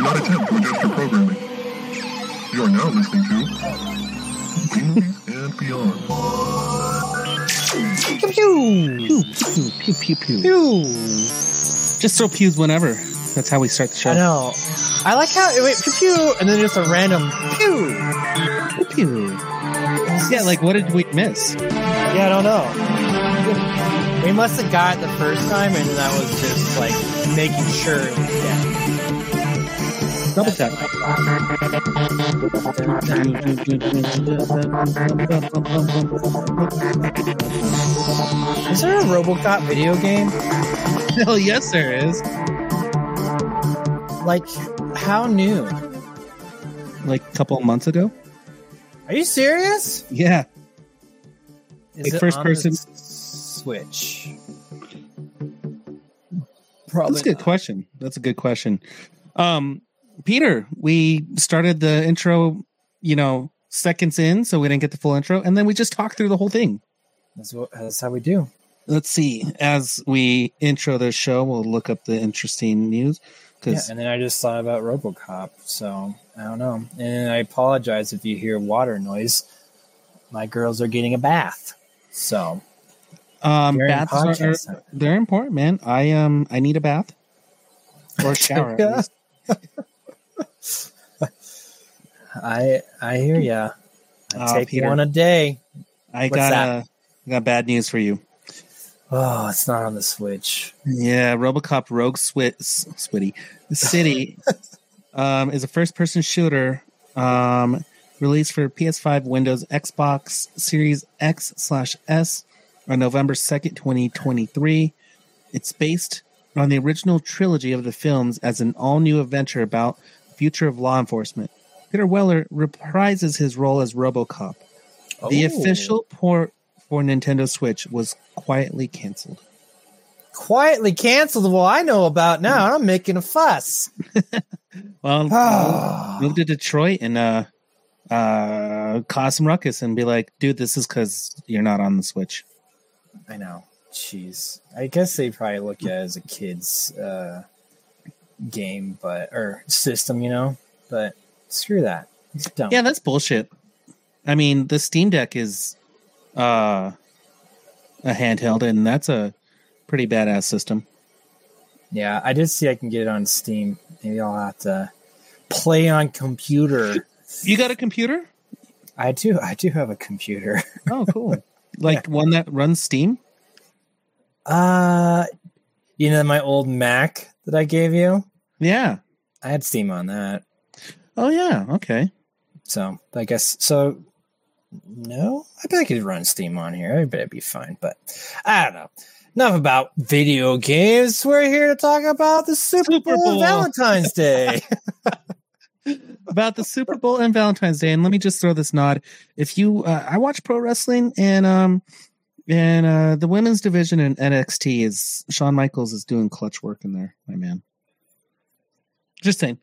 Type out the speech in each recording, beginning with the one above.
Do not attempt to adjust your programming. You are now listening to Movies and Beyond. Pew pew pew pew pew pew. pew. Just throw pews whenever. That's how we start the show. I know. I like how wait pew pew and then just a random pew. Pew pew. Yeah, like what did we miss? Yeah, I don't know. We must have got it the first time, and that was just like making sure it was dead. Double tap. Is there a RoboCop video game? Hell yes, there is. Like, how new? Like a couple of months ago. Are you serious? Yeah. Is Like it first person- Switch. That's a good not. question. That's a good question. Um, Peter, we started the intro, you know, seconds in, so we didn't get the full intro, and then we just talked through the whole thing. That's, what, that's how we do. Let's see. As we intro the show, we'll look up the interesting news Yeah, and then I just thought about RoboCop, so I don't know. And I apologize if you hear water noise. My girls are getting a bath, so um, during baths podcast are- they're important, man. I um I need a bath or a shower. I I hear ya. I Ah, take Peter. one a day. I What's got that? uh, got bad news for you. Oh, it's not on the Switch. Yeah, RoboCop Rogue Swit Switty City um, is a first-person shooter um, released for PS5, Windows, Xbox Series X slash S on November second, twenty twenty-three. It's based on the original trilogy of the films as an all-new adventure about future of law enforcement. Peter Weller reprises his role as RoboCop. The Oh. official port for Nintendo Switch was quietly canceled. quietly canceled. Well, I know about now. and I'm making a fuss. Well, move to Detroit and uh, uh, cause some ruckus and be like, dude, this is because you're not on the Switch. I know. Jeez. I guess they probably look at it as a kid's uh, game, but or system, you know. But screw that. It's dumb. Yeah, that's bullshit. I mean, the Steam Deck is uh, a handheld, and that's a pretty badass system. Yeah, I did see I can get it on Steam. Maybe I'll have to play on computer. You got a computer? I do. I do have a computer. Oh, cool. like one that runs Steam? Uh, you know my old Mac that I gave you. Yeah. I had Steam on that. Oh, yeah. Okay. So I guess so. No, I bet I could run Steam on here. I bet it'd be fine. But I don't know. Enough about video games. We're here to talk about the Super, Super Bowl, Bowl. Valentine's Day. about the Super Bowl and Valentine's Day. And let me just throw this nod. If you, uh, I watch pro wrestling and, um, and, uh, the women's division in NXT is Shawn Michaels is doing clutch work in there, my man. Just saying,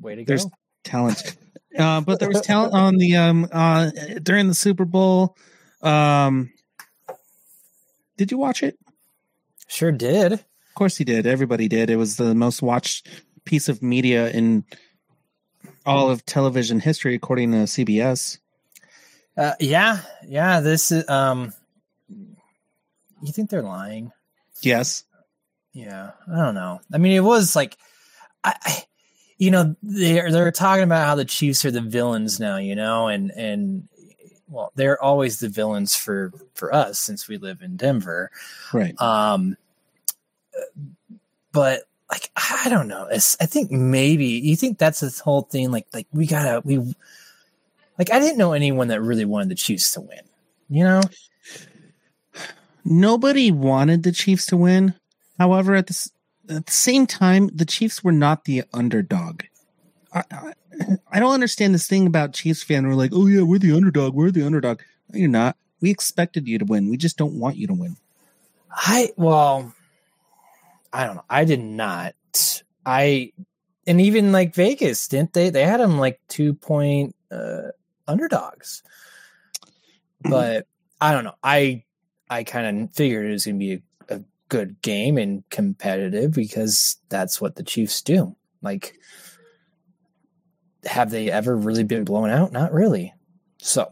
Way to go There's- go. talent. Uh, but there was talent on the, um, uh, during the Super Bowl. Um, did you watch it? Sure did. Of course he did. Everybody did. It was the most watched piece of media in all of television history, according to CBS. Uh, yeah, yeah. This is. Um, you think they're lying? Yes. Yeah, I don't know. I mean, it was like, I, you know, they're they're talking about how the Chiefs are the villains now, you know, and and well, they're always the villains for for us since we live in Denver. Right. Um, but like, I don't know. It's, I think maybe you think that's this whole thing. Like, like we gotta we, like I didn't know anyone that really wanted the Chiefs to win. You know, Nobody wanted the Chiefs to win. However, at the, s- at the same time, the Chiefs were not the underdog. I, I, I don't understand this thing about Chiefs fan. We're like, oh yeah, we're the underdog. We're the underdog. No, you're not. We expected you to win. We just don't want you to win. I well, I don't know. I did not. I and even like Vegas didn't they? They had them like two point uh, underdogs, but I don't know. I I kind of figured it was going to be a, a good game and competitive because that's what the Chiefs do. Like have they ever really been blown out? Not really. So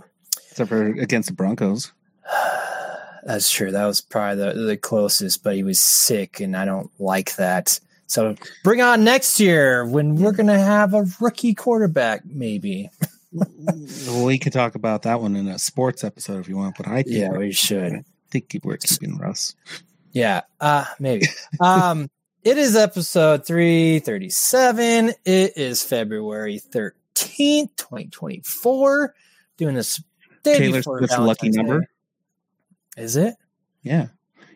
Except for against the Broncos. that's true. That was probably the, the closest, but he was sick, and I don't like that. So bring on next year when we're gonna have a rookie quarterback, maybe. we could talk about that one in a sports episode if you want, but I think, Yeah, we're, should. I think we're keeping Russ. Yeah, uh, maybe. um, it is episode 337. It is February 13th, 2024. Doing this day Taylor Swift's lucky Valentine's number. Day. Is it? Yeah.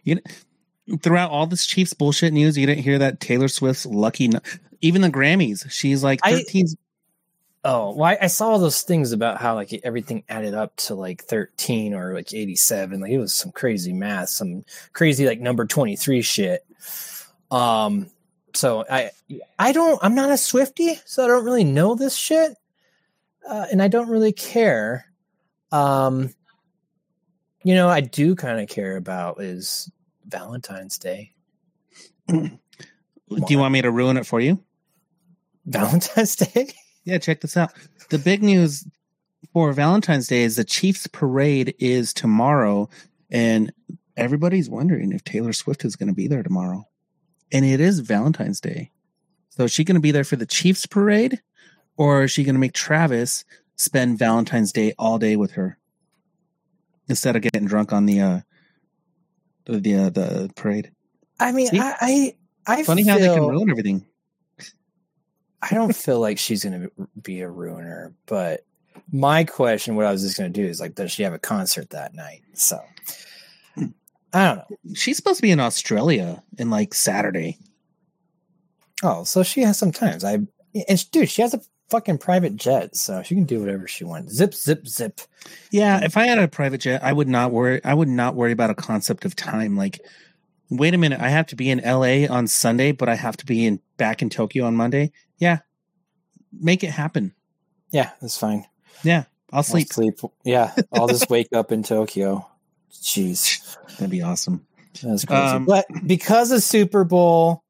You know, throughout all this Chiefs bullshit news, you didn't hear that Taylor Swift's lucky. nu- Even the Grammys, she's like 13. Oh, well, I, I saw all those things about how like everything added up to like 13 or like 87. Like it was some crazy math, some crazy like number 23 shit. Um, so I, I don't, I'm not a Swifty, so I don't really know this shit. Uh, and I don't really care. Um, you know, I do kind of care about is Valentine's Day. Do you want me to ruin it for you? Valentine's Day? Yeah, check this out. The big news for Valentine's Day is the Chiefs parade is tomorrow, and everybody's wondering if Taylor Swift is going to be there tomorrow. And it is Valentine's Day. So is she going to be there for the Chiefs parade, or is she going to make Travis spend Valentine's Day all day with her instead of getting drunk on the uh the the, uh, the parade? I mean, See? I, I, I Funny how they can ruin everything. I don't feel like she's going to be a ruiner, but my question, what I was just going to do is like, does she have a concert that night? So I don't know. She's supposed to be in Australia in like Saturday. Oh, so she has some times. I and she- dude, she has a fucking private jet, so she can do whatever she wants. Zip, zip, zip. Yeah, if I had a private jet, I would not worry. I would not worry about a concept of time. Like, wait a minute, I have to be in LA on Sunday, but I have to be in back in Tokyo on Monday. Yeah, make it happen. Yeah, that's fine. Yeah, I'll I'll sleep. sleep. Yeah, I'll just wake up in Tokyo. Jeez, That'd be awesome. that's crazy. Um, but because of Super Bowl,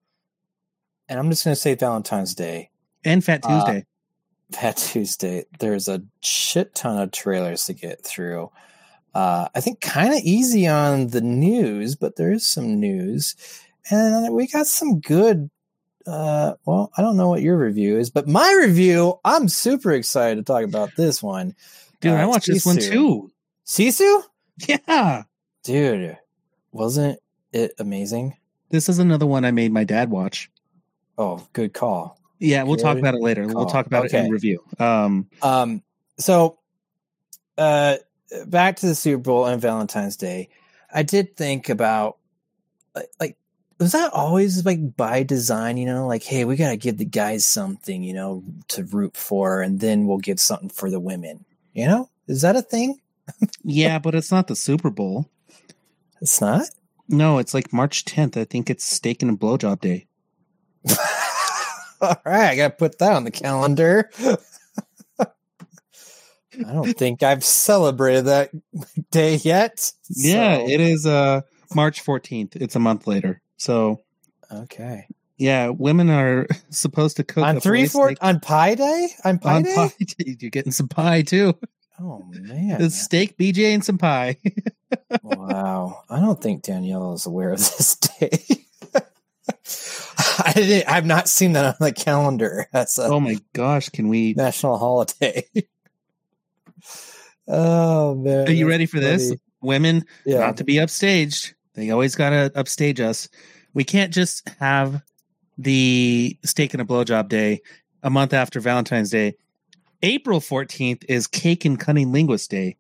and I'm just going to say Valentine's Day. And Fat Uh, Tuesday. Fat Tuesday, there's a shit ton of trailers to get through. Uh, I think kind of easy on the news, but there is some news, and we got some good. Uh, well, I don't know what your review is, but my review, I'm super excited to talk about this one. Dude, uh, I watched this one Sisu. too. Sisu, Yeah, dude, wasn't it amazing? this is another one I made my dad watch. Oh, good call. Yeah, we'll talk about it later. We'll talk about it in review. Um, Um, so, uh, back to the Super Bowl and Valentine's Day, I did think about like was that always like by design? You know, like hey, we gotta give the guys something, you know, to root for, and then we'll give something for the women. You know, is that a thing? yeah, but it's not the Super Bowl. It's not. No, it's like March 10th. I think it's steak and blowjob day. All right, I gotta put that on the calendar. I don't think I've celebrated that day yet. Yeah, it is uh March 14th. It's a month later. So, okay. yeah, women are supposed to cook on three four steak on Pie Day on Pie on Day. pie. You're getting some pie too. Oh man! The steak, BJ, and some pie. wow, I don't think Danielle is aware of this day. I didn't. I've not seen that on the calendar a oh my gosh, can we? national holiday. oh man! Are you ready for this? Women Yeah. not to be upstaged. They always gotta upstage us. We can't just have the steak and a blowjob day a month after Valentine's Day. April 14th is Cake and Cunning Linguist Day.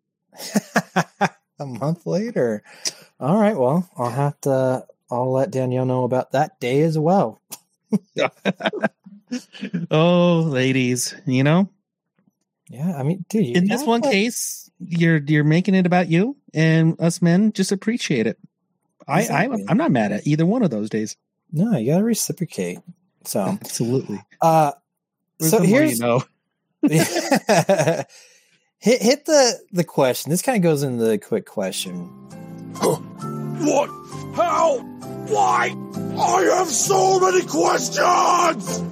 a month later. All right. Well, I'll have to. I'll let Danielle know about that day as well. oh, ladies, you know, Yeah, I mean, dude. you in this one case, you're you're making it about you, and us men just appreciate it. I, Exactly. I I'm not mad at either one of those days. no, you got to reciprocate. So, Absolutely. uh, so The more here's you know. hit hit the the question. This kind of goes into the quick question. What? How? Why? I have so many questions!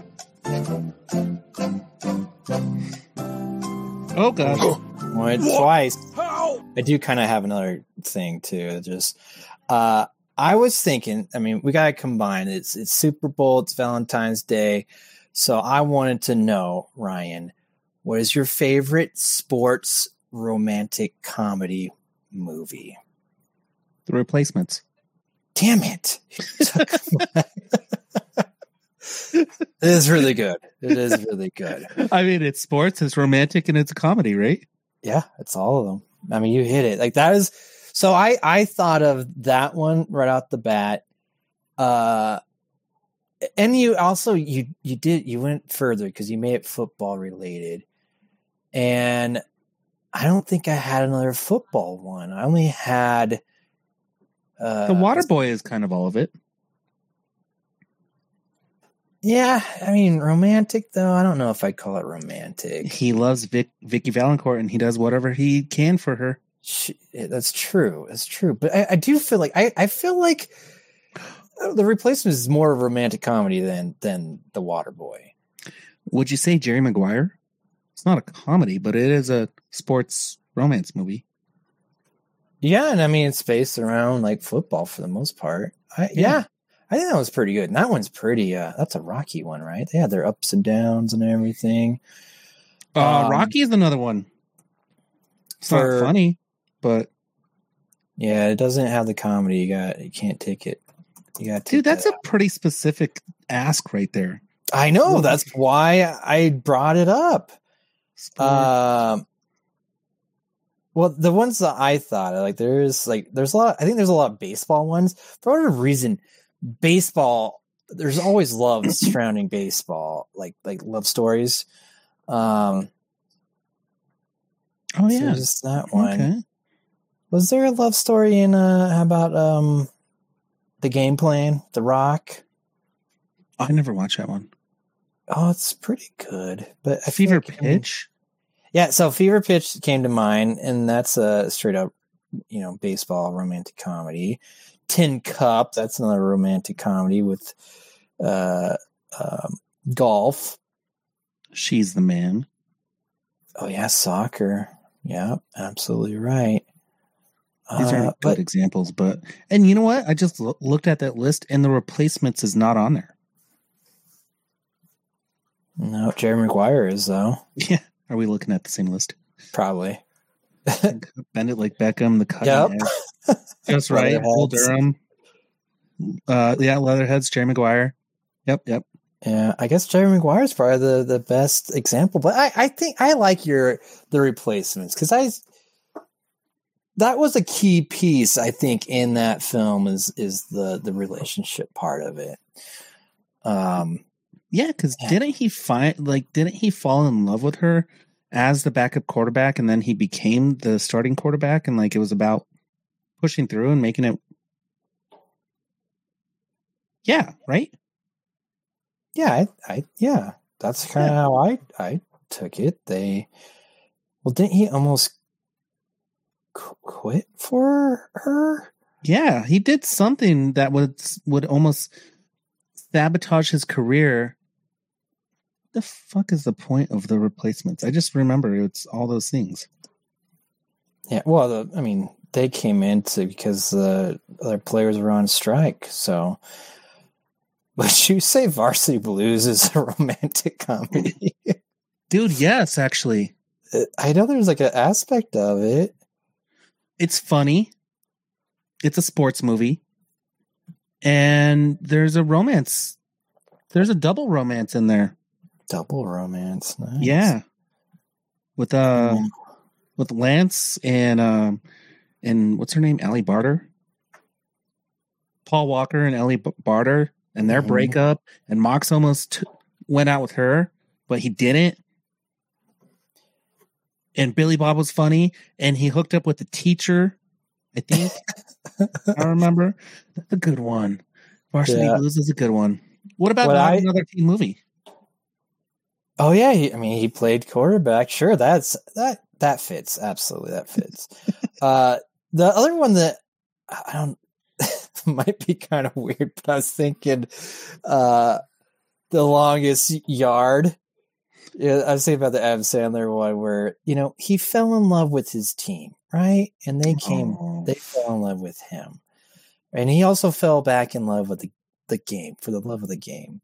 Oh gosh. Once, What? twice. How? I do kind of have another thing too. Just, uh, I was thinking. I mean, we gotta combine. It's it's Super Bowl. It's Valentine's Day, so I wanted to know, Ryan, what is your favorite sports romantic comedy movie? The replacements. Damn it! it is really good. It is really good. I mean, it's sports, it's romantic, and it's a comedy, right? Yeah, it's all of them. I mean, you hit it. Like that is so I I thought of that one right out the bat. Uh and you also you you did you went further because you made it football related. And I don't think I had another football one. I only had uh The Water Boy is kind of all of it. Yeah, I mean romantic though. I don't know if I'd call it romantic. He loves Vic, Vicki Vallencourt, and he does whatever he can for her. She, that's true. That's true. But I, I do feel like I, I feel like the replacement is more of a romantic comedy than than the Water Boy. Would you say Jerry Maguire? It's not a comedy, but it is a sports romance movie. Yeah, and I mean it's based around like football for the most part. I, yeah. Yeah. I think that was pretty good. And that one's pretty. uh That's a rocky one, right? They had their ups and downs and everything. Uh, Um, Rocky is another one. It's for- not funny, but Yeah, it doesn't have the comedy. You got you can't take it. You got dude, that's a pretty specific ask right there. I know. That's why I brought it up. Um, well, the ones that I thought like there's like there's a lot. I think there's a lot of baseball ones for whatever reason. Baseball, there's always love surrounding baseball, like like love stories. Um, oh so yeah, just that one. okay. Was there a love story in uh how about um the game plan, The Rock? I never watched that one. Oh, it's pretty good, but I Fever like- Pitch. Yeah, so Fever Pitch came to mind, and that's a straight up, you know, baseball romantic comedy. Tin Cup, that's another romantic comedy with uh, um, golf. She's the man. Oh yeah, soccer. Yeah, absolutely right. These Uh, are good but examples, but and you know what? I just lo- looked at that list, and the replacements is not on there. no, Jerry Maguire is though Yeah, are we looking at the same list? probably. Bend it like Beckham, the cut. Yep. That's right. Bull Durham. Uh, yeah, Leatherheads, Jerry Maguire. Yep, yep. Yeah, I guess Jerry Maguire is probably the, the best example. But I, I think I like your the replacements because I that was a key piece I think in that film is is the the relationship part of it. Um, Yeah, because Yeah. didn't he find like didn't he fall in love with her as the backup quarterback, and then he became the starting quarterback, and like it was about pushing through and making it. Yeah, right. yeah, I, I yeah, that's kind of how I I took it. They well, didn't he almost quit for her? Yeah, he did something that would would almost sabotage his career. The fuck is the point of the replacements? I just remember it's all those things. Yeah, well, the, I mean, they came into because the other players were on strike. So, would you say Varsity Blues is a romantic comedy? Dude, yes, actually. Uh, I know there's like an aspect of it. It's funny. It's a sports movie. And there's a romance. There's a double romance in there. Double romance. Nice. Yeah. With uh Mm. with Lance and um and what's her name? Ali Larter. Paul Walker and Ali Larter and their Mhm. breakup and Mox almost t- went out with her, but he didn't. And Billy Bob was funny and he hooked up with the teacher, I think. I remember. That's a good one. Varsity Yeah. Blues is a good one. What about I- another teen movie? Oh yeah, he, I mean, he played quarterback. Sure, that's that that fits. Absolutely, that fits. uh, the other one that I don't might be kind of weird, but I was thinking, uh, the longest yard. Yeah, I was thinking about the Adam Sandler one where you know he fell in love with his team, right? And they came, Oh. they fell in love with him, and he also fell back in love with the the game for the love of the game.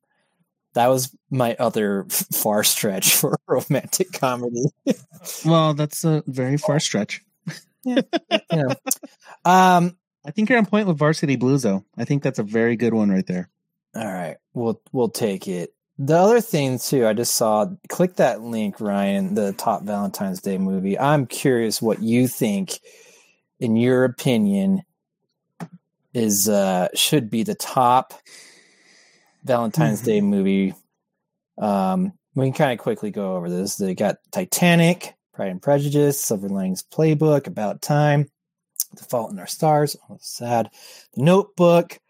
That was my other far stretch for romantic comedy. Well, that's a very far stretch. you know, um, I think you're on point with Varsity Blues, though. I think that's a very good one right there. All right, we'll we'll take it. The other thing too, I just saw. Click that link, Ryan. The top Valentine's Day movie. I'm curious what you think, in your opinion, is uh should be the top Valentine's Day movie. Um, we can kind of quickly go over this. They got Titanic, Pride and Prejudice, Silver Linings Playbook, About Time, The Fault in Our Stars. Oh, sad. The Notebook.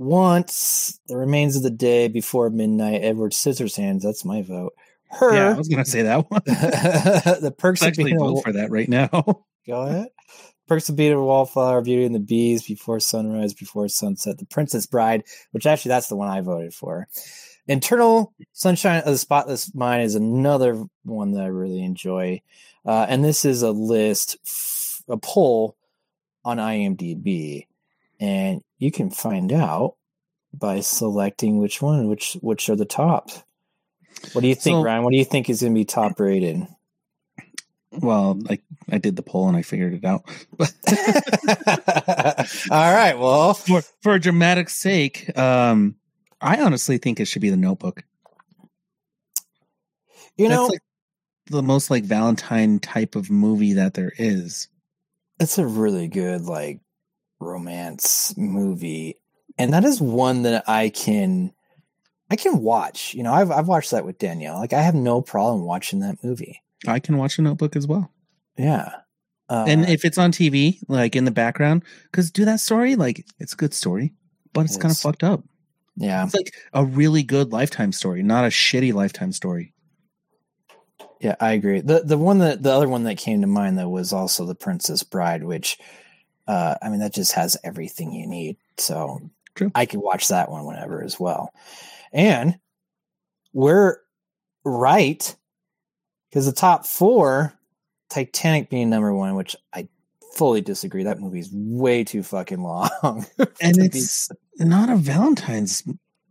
Once the remains of the day before midnight, Edward Scissorhands. That's my vote. Her, Yeah, I was going to say that one. the perks of being a, vote for that right now. go ahead. Perks of being a wallflower, Beauty and the Beast, Before Sunrise, Before Sunset, The Princess Bride, which actually that's the one I voted for. Eternal Sunshine of the Spotless Mind is another one that I really enjoy, uh, and this is a list, a poll on IMDb, and you can find out by selecting which one, which which are the top. What do you think, So- Ryan? What do you think is going to be top rated? well, like I did the poll and I figured it out. All right. Well, for for dramatic sake, um, I honestly think it should be the Notebook. you That's know, like the most like Valentine type of movie that there is. it's a really good like romance movie, and that is one that I can I can watch. You know, I've I've watched that with Danielle. Like, I have no problem watching that movie. I can watch a Notebook as well, Yeah. Uh, and if it's on TV, like in the background, because do that story, like it's a good story, but it's It kind of fucked up. yeah, It's like a really good Lifetime story, not a shitty Lifetime story. yeah, I agree. the The one that the other one that came to mind though was also the Princess Bride, which, uh, I mean, that just has everything you need. So True. I can watch that one whenever as well. And we're right because the top four, Titanic being number one, which I fully disagree. That movie is way too fucking long. And to be- it's not a Valentine's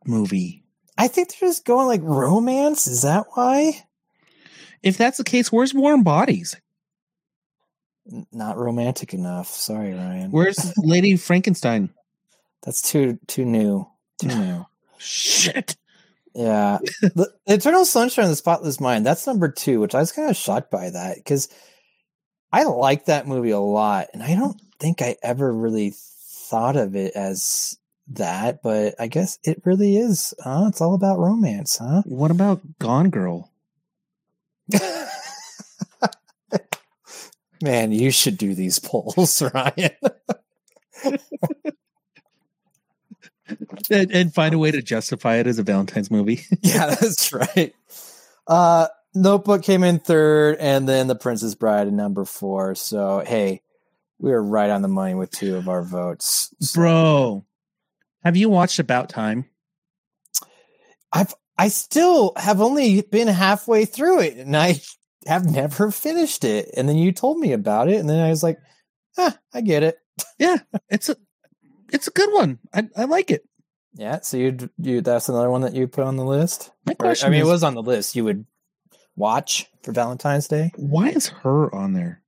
movie. I think they're just going like romance. Is that why? If that's the case, where's Warm Bodies? Not romantic enough. Sorry, Ryan. Where's Lady Frankenstein? That's too too new. Too new. Shit. Yeah. the Eternal Sunshine of the Spotless Mind, that's number two, which I was kind of shocked by that because I like that movie a lot. And I don't think I ever really thought of it as that, but I guess it really is. Huh? It's all about romance, huh? What about Gone Girl? Man, you should do these polls, Ryan. And, and find a way to justify it as a Valentine's movie. yeah, that's right. Uh Notebook came in third, and then The Princess Bride in number four. So hey, we were right on the money with two of our votes. So Bro, have you watched About Time? I've I still have only been halfway through it, and I have never finished it. And then you told me about it, and then I was like, ah, I get it. Yeah, it's a it's a good one. I, I like it. Yeah, so you you that's another one that you put on the list. My Or, question I mean, is, it was on the list. You would watch for Valentine's Day. why is her on there?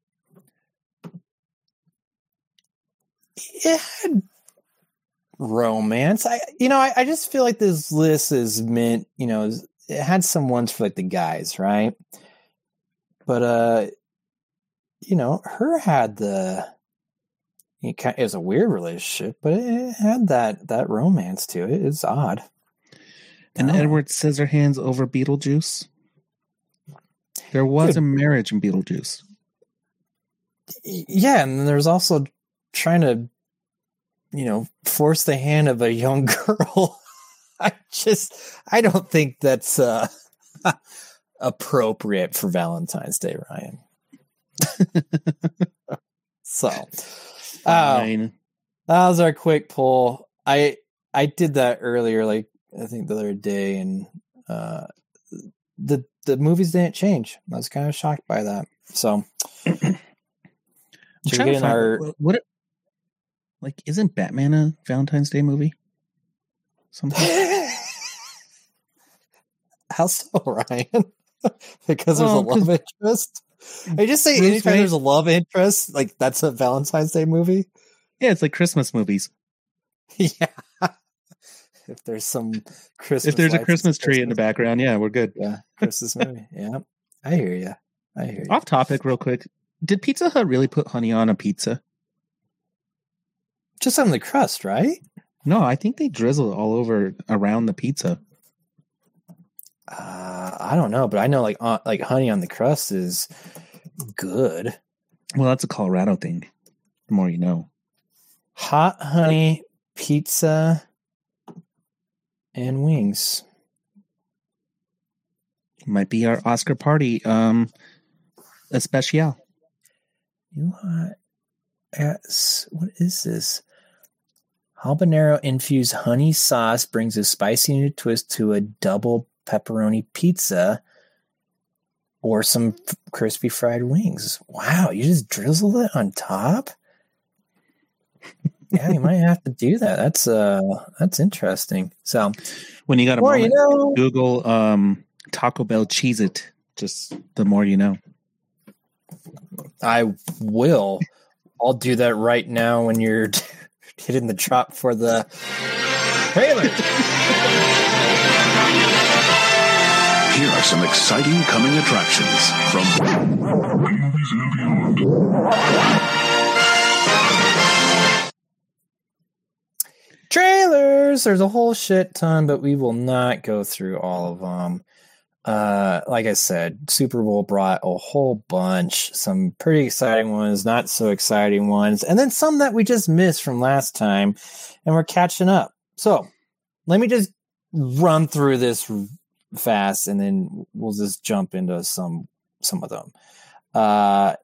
it had romance. I, you know, I, I just feel like this list is meant, you know, it had some ones for like the guys, right? But, uh, you know, her had the, it, kind it was a weird relationship, but it had that, that romance to it. It's odd. And Oh. Edward Scissorhands over Beetlejuice? There was Dude. a marriage in Beetlejuice. Yeah. And there's also trying to, you know, force the hand of a young girl. I just, I don't think that's uh, appropriate for Valentine's Day, Ryan. so, uh, that was our quick poll. I I did that earlier, like I think the other day, and uh, the the movies didn't change. I was kind of shocked by that. So, should we trying get to in find- our? what, what like isn't Batman a Valentine's Day movie? Something. How so, Ryan? because there's a love interest. I just say Bruce anytime Wayne- there's a love interest, like that's a Valentine's Day movie. yeah, it's like Christmas movies. yeah. If there's some Christmas, if there's a Christmas tree in the Christmas. background, yeah, we're good. yeah, Christmas movie. Yeah, I hear you. I hear you. Off topic, real quick. Did Pizza Hut really put honey on a pizza? Just on the crust, right? No, I think they drizzle it all over around the pizza. Uh, I don't know, but I know like uh, like honey on the crust is good. Well, that's a Colorado thing. The more you know. Hot honey pizza and wings. Might be our Oscar party um especial. You want as what is this? Habanero infused honey sauce brings a spicy new twist to a double pepperoni pizza or some f- crispy fried wings. Wow, you just drizzle it on top? yeah, you might have to do that. That's uh that's interesting. So, When you got a or you know, Google um Taco Bell Cheez-It. Just the more you know. I will. I'll do that right now when you're hitting the drop for the trailer. Some exciting coming attractions from Movies and beyond. trailers. There's a whole shit ton, but we will not go through all of them. Uh, like I said, Super Bowl brought a whole bunch, some pretty exciting ones, not so exciting ones, and then some that we just missed from last time, and we're catching up. So let me just run through this fast, and then we'll just jump into some some of them. Uh,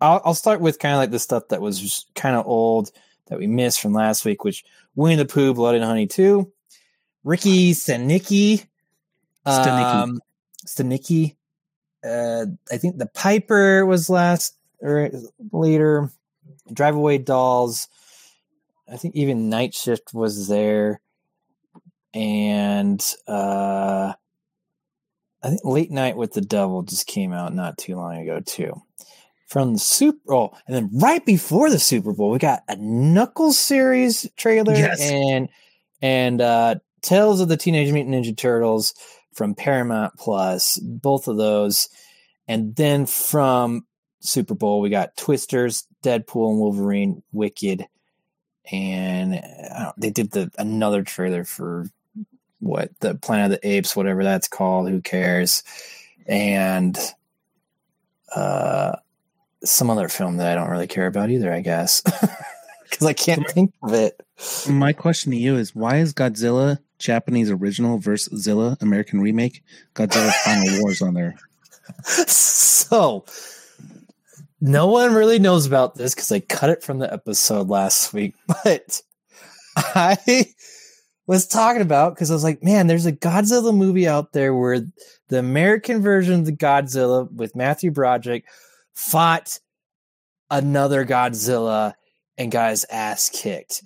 I'll, I'll start with kind of like the stuff that was kind of old that we missed from last week, which Winnie the Pooh, Blood and Honey 2, Ricky Stanicki. um, Stanicki. Uh, I think the Piper was last or later. Drive Away Dolls. I think even Night Shift was there, and uh, I think Late Night with the Devil just came out not too long ago too. From the Super Bowl, and then right before the Super Bowl, we got a Knuckles series trailer Yes. and and uh, Tales of the Teenage Mutant Ninja Turtles from Paramount Plus, both of those, and then from Super Bowl, we got Twisters, Deadpool and Wolverine, Wicked, and I don't, they did the another trailer for what the Planet of the Apes, whatever that's called. Who cares? And uh, some other film that I don't really care about either. I guess because I can't think of it. My question to you is why is Godzilla Japanese original versus Zilla American remake Godzilla Final Wars on there? so no one really knows about this because I cut it from the episode last week, but I was talking about because I was like, man, there's a Godzilla movie out there where the American version of the Godzilla with Matthew Broderick fought another Godzilla and got his ass kicked.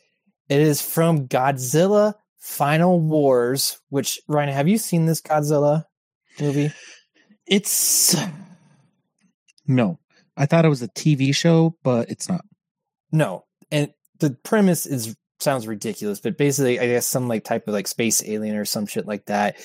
It is from Godzilla Final Wars, which Ryan, have you seen this Godzilla movie? It's no. I thought it was a TV show, but it's not. No, and the premise is sounds ridiculous, but basically, I guess some like type of like space alien or some shit like that.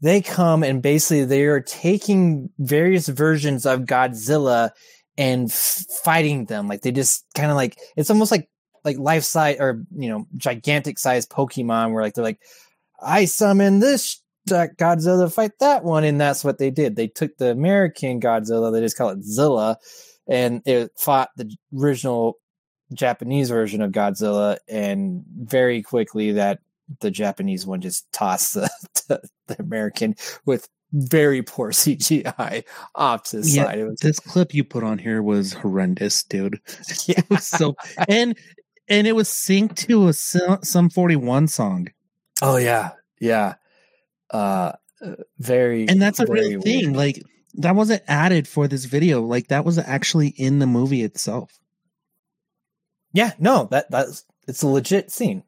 They come and basically they are taking various versions of Godzilla and f- fighting them. Like they just kind of like it's almost like like life size or you know gigantic size Pokemon where like they're like I summon this Godzilla to fight that one, and that's what they did. They took the American Godzilla, they just call it Zilla, and it fought the original Japanese version of Godzilla, and very quickly that the Japanese one just tossed the, the, the American with very poor CGI off to the Yeah, side. It was This clip you put on here was horrendous, dude. yeah, It was so and and it was synced to a Sum 41 song. Oh yeah, yeah. Uh, very and that's a real thing. weird. Like that wasn't added for this video. Like that was actually in the movie itself. Yeah, no, that that's it's a legit scene.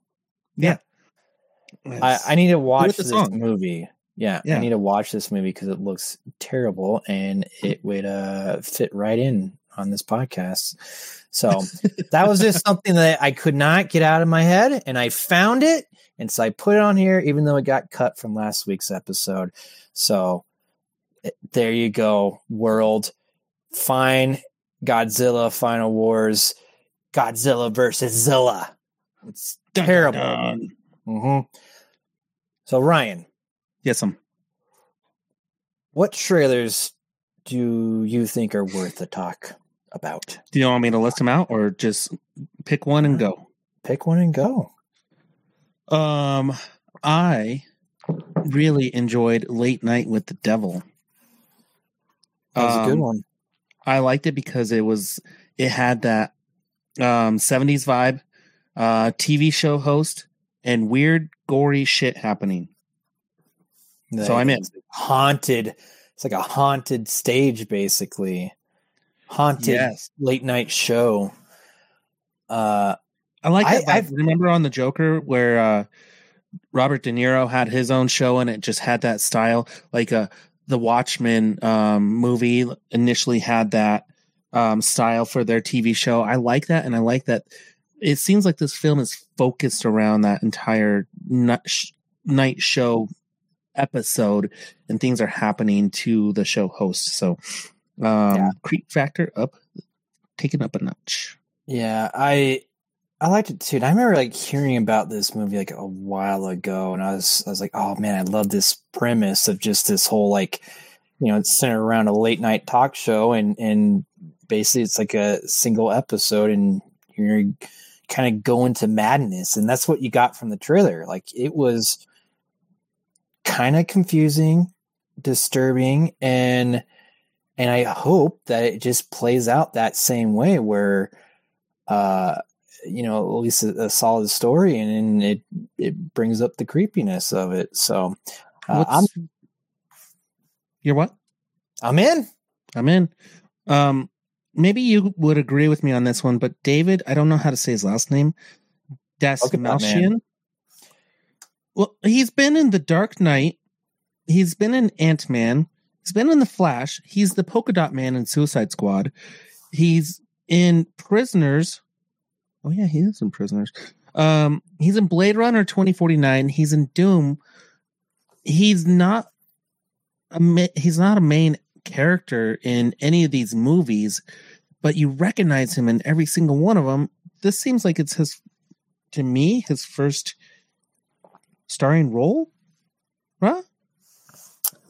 Yeah. I, I need to watch this song. movie. Yeah, Yeah. I need to watch this movie because it looks terrible and it would uh, fit right in on this podcast. So that was just something that I could not get out of my head, and I found it, and so I put it on here, even though it got cut from last week's episode. So eh, there you go, world. Fine, Godzilla Final Wars, Godzilla versus Zilla. It's Dun, dun, terrible. dun. hmm So Ryan, Yes, um. what trailers do you think are worth a talk about? Do you want me to list them out or just pick one and go? Pick one and go. Um, I really enjoyed Late Night with the Devil. That was a good Um, one. I liked it because it was it had that um 70s vibe, uh TV show host and weird gory shit happening. so I'm in. Haunted. It's like a haunted stage, basically. Haunted Yes. late night show. Uh, I like I- that. vibe. I've- Remember on the Joker where uh Robert De Niro had his own show and it just had that style like uh the Watchmen um movie initially had that um style for their TV show. I like that and I like that it seems like this film is focused around that entire night, sh- night show episode and things are happening to the show host. So um Yeah. creep factor up taken up a notch. yeah, I I liked it too. And I remember like hearing about this movie like a while ago, and I was I was like, oh man, I love this premise of just this whole like, you know, it's centered around a late night talk show, and and basically it's like a single episode, and you're kind of going to madness, and that's what you got from the trailer. Like it was kind of confusing, disturbing, and and I hope that it just plays out that same way where uh you know at least a, a solid story and, then it it brings up the creepiness of it so uh, i'm You're what? i'm in I'm in. Um, maybe you would agree with me on this one, but David, I don't know how to say his last name. at that man. Dastmalchian. Well, he's been in The Dark Knight. He's been in Ant Man. He's been in The Flash. He's the Polka Dot Man in Suicide Squad. He's in Prisoners. Oh yeah, he is in Prisoners. Um, he's in Blade Runner 2049. He's in Doom. He's not a ma- he's not a main character in any of these movies, but you recognize him in every single one of them. This seems like it's his, to me, his first starring role, huh?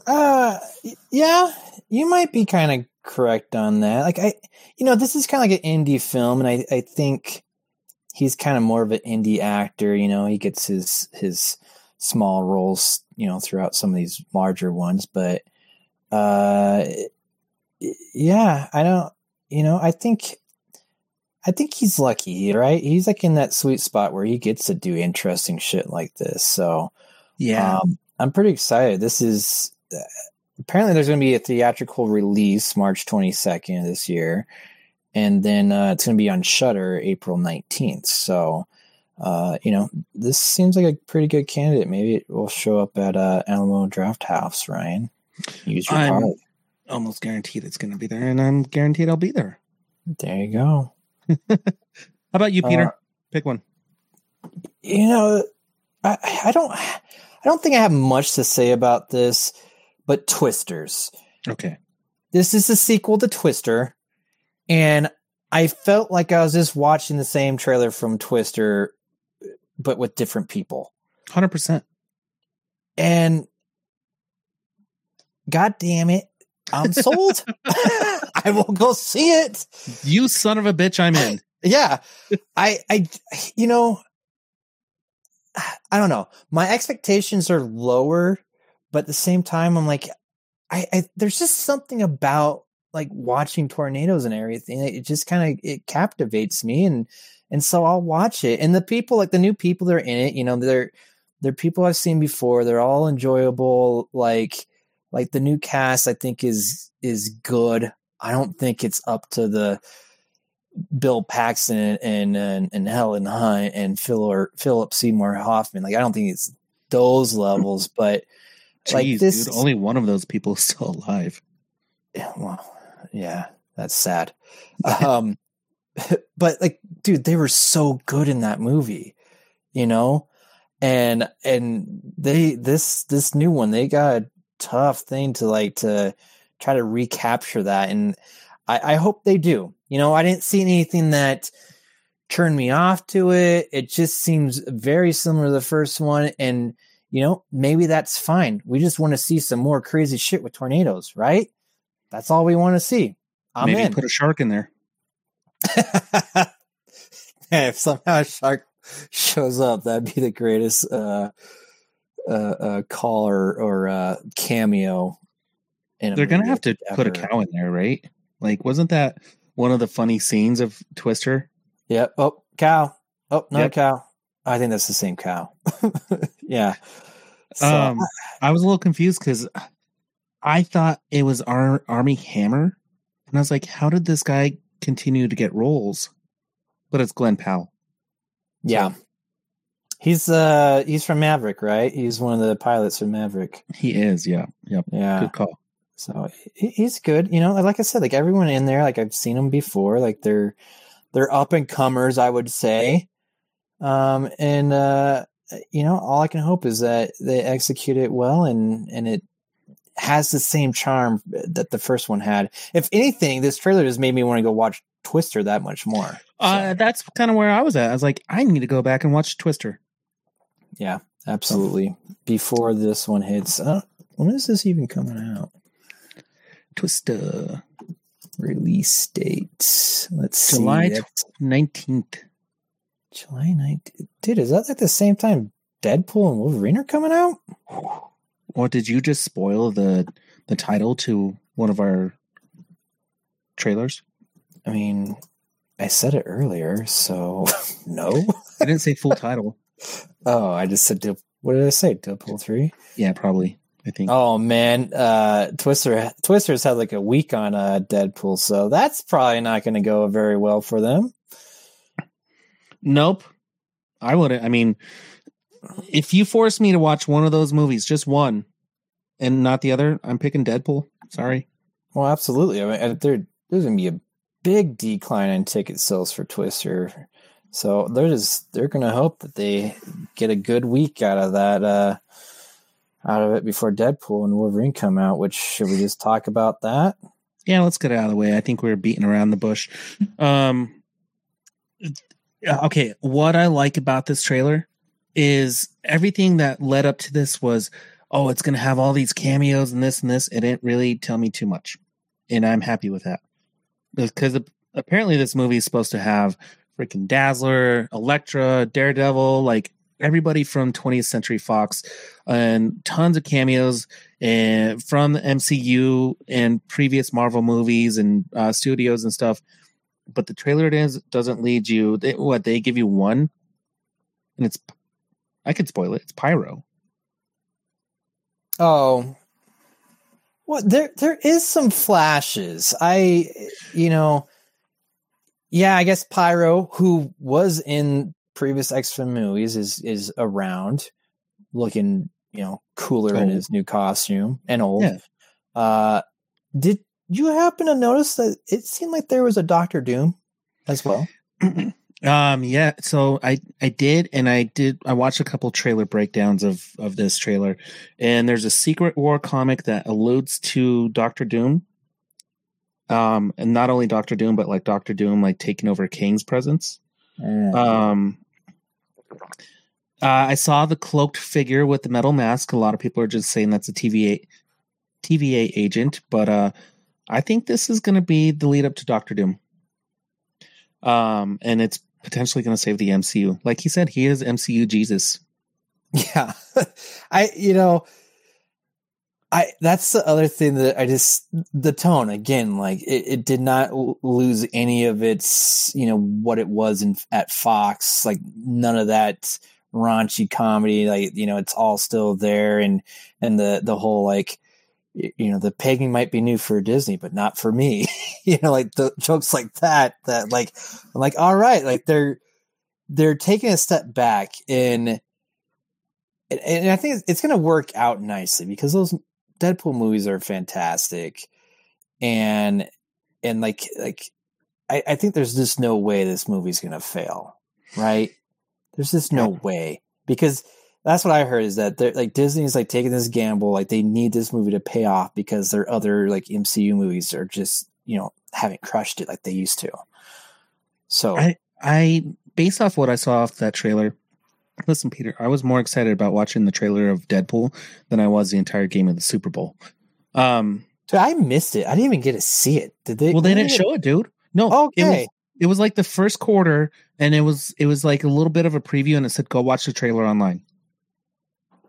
uh yeah you might be kind of correct on that like i you know this is kind of like an indie film and i i think he's kind of more of an indie actor you know he gets his his small roles you know throughout some of these larger ones but uh yeah i don't you know i think i think he's lucky right? He's like in that sweet spot where he gets to do interesting shit like this so yeah, um, i'm pretty excited. This is uh, apparently there's going to be a theatrical release march 22nd of this year and then uh, it's going to be on Shudder april 19th so uh, you know this seems like a pretty good candidate. Maybe it will show up at uh, Alamo Drafthouse ryan use your I'm- card almost guaranteed it's going to be there, and I'm guaranteed I'll be there. there you go How about you, Peter? Uh, Pick one. you know I, I don't i don't think i have much to say about this but twisters Okay. this is a sequel to twister and i felt like i was just watching the same trailer from twister but with different people Hundred percent. and god damn it i'm sold i will go see it You son of a bitch! I'm in. yeah i i you know i don't know my expectations are lower but at the same time i'm like i, I there's just something about like watching tornadoes and everything it just kind of it captivates me and and so i'll watch it and the people like the new people that are in it you know they're they're people I've seen before. They're all enjoyable. Like like the new cast, I think is is good. I don't think it's up to the Bill Paxton and and, and Helen Hunt and Phil or Philip Seymour Hoffman. Like I don't think it's those levels, but like this dude, only one of those people is still alive. yeah, well, yeah, that's sad. Um, but like, dude, they were so good in that movie, you know, and and they this this new one they got tough thing to like to try to recapture that, and I, I hope they do. You know, I didn't see anything that turned me off to it. It just seems very similar to the first one, and you know, maybe that's fine. We just want to see some more crazy shit with tornadoes, right? That's all we want to see. I'm Maybe in. put a shark in there. if somehow a shark shows up, that'd be the greatest uh, uh, uh, call or, or uh, cameo. In a They're gonna have to put a cow in there, right? Like, wasn't that one of the funny scenes of Twister? Yep. Oh, cow. Oh, no Yep. cow. I think that's the same cow. yeah. So, um, I was a little confused because I thought it was Ar- Armie Hammer, and I was like, how did this guy continue to get roles? But it's Glen Powell. yeah. He's uh he's from Maverick, right? He's one of the pilots from Maverick. He is, yeah, yep. Yeah. Good call. So he's good. You know, like I said, like everyone in there, like I've seen them before. Like they're they're up and comers, I would say. Um, and uh, you know, all I can hope is that they execute it well and and it has the same charm that the first one had. If anything, this trailer just made me want to go watch Twister that much more. Uh, that's kind of where I was at. I was like, I need to go back and watch Twister. Yeah, absolutely. Before this one hits, uh, when is this even coming out? Twister, Release date. Let's July see. That's- nineteenth. July nineteenth. Dude, is that like the same time Deadpool and Wolverine are coming out? Or did you just spoil the the title to one of our trailers? I mean, I said it earlier, so no. I didn't say full title. Oh, I just said, what did I say? Deadpool 3? Yeah, probably. I think. Oh, man. Uh, Twister, Twister's had like a week on uh, Deadpool, so that's probably not going to go very well for them. Nope. I wouldn't. I mean, if you force me to watch one of those movies, just one, and not the other, I'm picking Deadpool. Sorry. Well, absolutely. I mean, there, there's going to be a big decline in ticket sales for Twister. So they're just they're to hope that they get a good week out of that uh out of it before Deadpool and Wolverine come out, which should we just talk about that? Yeah, let's get it out of the way. I think we are beating around the bush. Um, okay, what I like about this trailer is everything that led up to this was, oh, it's to have all these cameos and this and this. It didn't really tell me too much, and I'm happy with that because apparently this movie is supposed to have freaking Dazzler, Elektra, Daredevil, like everybody from 20th Century Fox, and tons of cameos and from the MCU and previous Marvel movies and uh, studios and stuff. But the trailer does doesn't lead you. They, what they give you one, and it's I could spoil it. It's Pyro. Oh. Well, there there is some flashes. I you know yeah, I guess Pyro, who was in previous X Men movies, is is around, looking you know cooler in his new costume and old. Yeah. Uh, did you happen to notice that it seemed like there was a Doctor Doom as well? um yeah so i i did and i did i watched a couple trailer breakdowns of of this trailer and there's a secret war comic that alludes to dr doom um and not only dr doom but like dr doom like taking over Kang's presence. Um uh, i saw the cloaked figure with the metal mask. A lot of people are just saying that's a tva tva agent but uh i think this is going to be the lead up to dr doom. Um and it's potentially going to save the mcu like he said he is mcu jesus. Yeah. I you know I that's the other thing that I just the tone again like it, it did not lose any of its you know what it was in at Fox like none of that raunchy comedy. Like you know, it's all still there, and and the the whole like you know the pegging might be new for Disney, but not for me. you know, like the jokes like that. That like I'm like, all right, like they're they're taking a step back in. And, I think it's going to work out nicely because those Deadpool movies are fantastic, and and like like I, I think there's just no way this movie's gonna fail, right? There's just no way because that's what I heard is that they're like Disney's like taking this gamble, like they need this movie to pay off because their other like MCU movies are just you know haven't crushed it like they used to. So I I based off what I saw off that trailer. Listen, Peter, I was more excited about watching the trailer of Deadpool than I was the entire game of the Super Bowl. Um, Dude, I missed it. I didn't even get to see it. Did they? well, they didn't did show it, dude. No, it was Okay. it was like the first quarter, and it was it was like a little bit of a preview, and it said go watch the trailer online.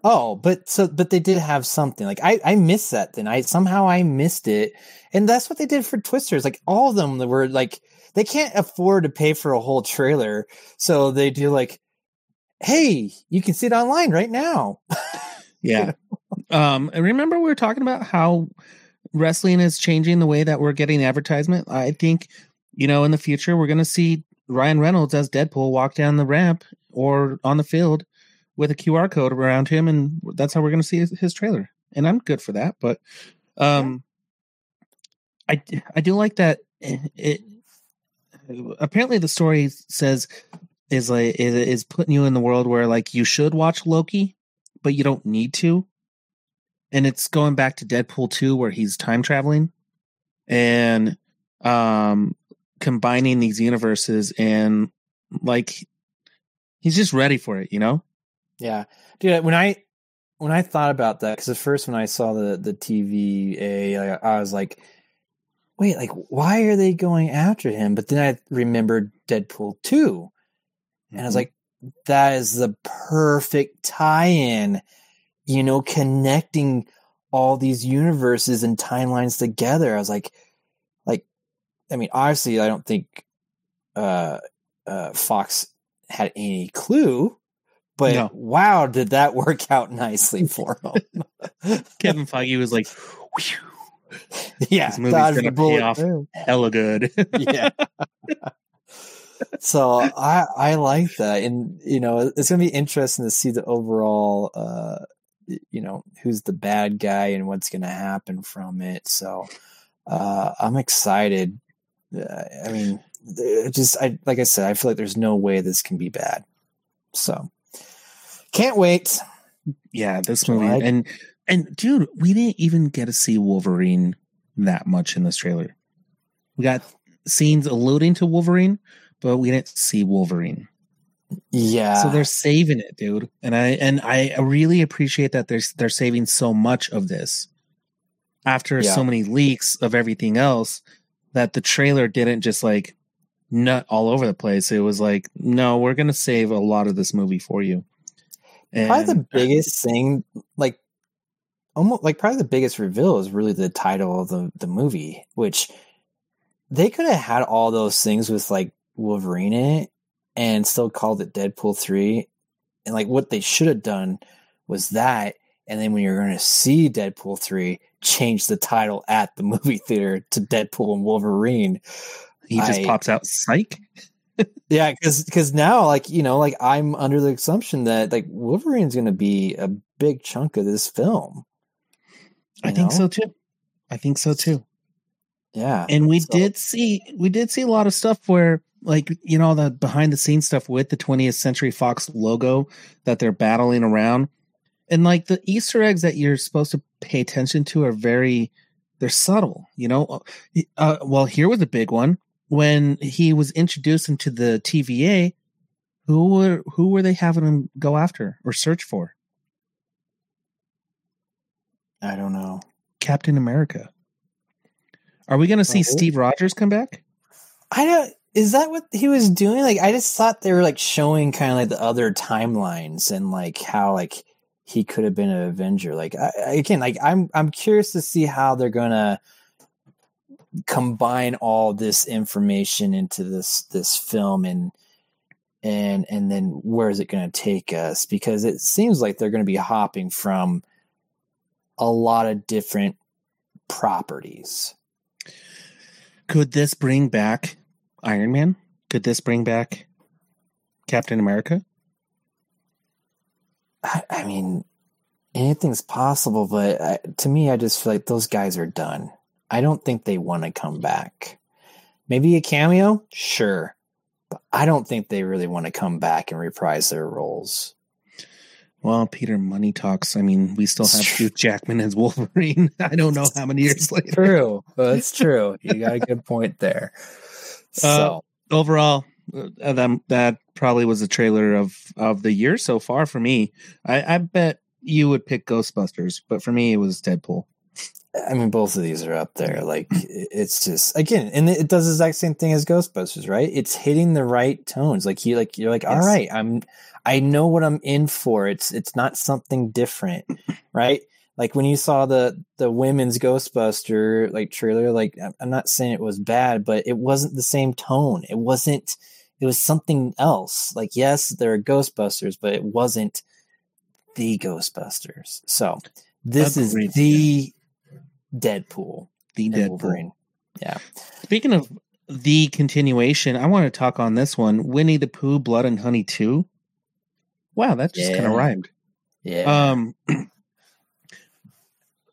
Oh, but so but they did have something. Like I I missed that then. I somehow I missed it. And that's what they did for Twisters. Like all of them were like they can't afford to pay for a whole trailer. So they do like hey, you can see it online right now. Yeah. um, and remember we were talking about how wrestling is changing the way that we're getting advertisement. I think, you know, in the future we're going to see Ryan Reynolds as Deadpool walk down the ramp or on the field with a QR code around him, and that's how we're going to see his, his trailer. And I'm good for that. But um, I I do like that. It, it apparently the story says is like is, is putting you in the world where like you should watch Loki, but you don't need to. And it's going back to Deadpool 2 where he's time traveling and um combining these universes and like he's just ready for it, you know? Yeah, dude. When I when I thought about that, because at first when I saw the the TVA, I, I was like, wait, like why are they going after him? But then I remembered Deadpool two, and I was like, that is the perfect tie-in. You know, connecting all these universes and timelines together. I was like, like, I mean, obviously, I don't think uh, uh, Fox had any clue, but No. wow, did that work out nicely for him? Kevin Feige was like, "Whew, yeah, This movie's gonna pay off. hella good. yeah. So I I like that, and you know it's gonna be interesting to see the overall, uh, you know, who's the bad guy and what's gonna happen from it. So uh, I'm excited. Uh, I mean, just I like I said, I feel like there's no way this can be bad. So can't wait. yeah, this movie I- and and dude, we didn't even get to see Wolverine that much in this trailer. We got scenes alluding to Wolverine, but we didn't see Wolverine. Yeah. So they're saving it, dude. And I and I really appreciate that they're they're saving so much of this after Yeah. so many leaks of everything else that the trailer didn't just like nut all over the place. It was like, no, we're gonna save a lot of this movie for you. And probably the biggest thing like almost like probably the biggest reveal is really the title of the the movie which they could have had all those things with like wolverine in it and still called it deadpool 3 and like what they should have done was that and then when you're going to see deadpool 3 change the title at the movie theater to deadpool and wolverine he just I- pops out psych. yeah, because because now, like you know, like I'm under the assumption that like Wolverine's going to be a big chunk of this film. I you think know? so too. I think so too. Yeah, and we So- did see we did see a lot of stuff where like you know the behind the scenes stuff with the 20th century fox logo that they're battling around and like the easter eggs that you're supposed to pay attention to are very they're subtle you know uh, well here was a big one when he was introduced into the tva who were who were they having him go after or search for I don't know. captain america are we going to see Oh. steve rogers come back I don't. Is that what he was doing? Like, I just thought they were like showing kind of like the other timelines and like how like he could have been an Avenger. Like, I, again, like I'm I'm curious to see how they're gonna combine all this information into this this film and and and then where is it going to take us? Because it seems like they're going to be hopping from a lot of different properties. Could this bring back Iron Man? Could this bring back Captain America? I, I mean, anything's possible, but I, to me, I just feel like those guys are done. I don't think they want to come back. Maybe a cameo, sure, but I don't think they really want to come back and reprise their roles. Well, Peter, money talks. I mean, we still have Hugh Jackman as Wolverine. I don't know how many years later. True, that's true. You got a good point there. So Uh, overall, uh, that that probably was the trailer of of the year so far for me. I, I bet you would pick Ghostbusters, but for me, it was Deadpool. I mean, both of these are up there. Like, it's just again, and it does the exact same thing as Ghostbusters, right? It's hitting the right tones. Like you, like you're like, all Yes. right, I'm, I know what I'm in for. It's it's not something different, right? Like when you saw the the women's Ghostbuster like trailer, like I'm- not saying it was bad, but it wasn't the same tone. It wasn't. It was something else. Like yes, there are Ghostbusters, but it wasn't the Ghostbusters. So this is the Deadpool The Deadpool. Wolverine. Yeah. Speaking of the continuation, I want to talk on this one: Winnie the Pooh, Blood and Honey Two. Wow, that just kind of rhymed. Yeah. Um,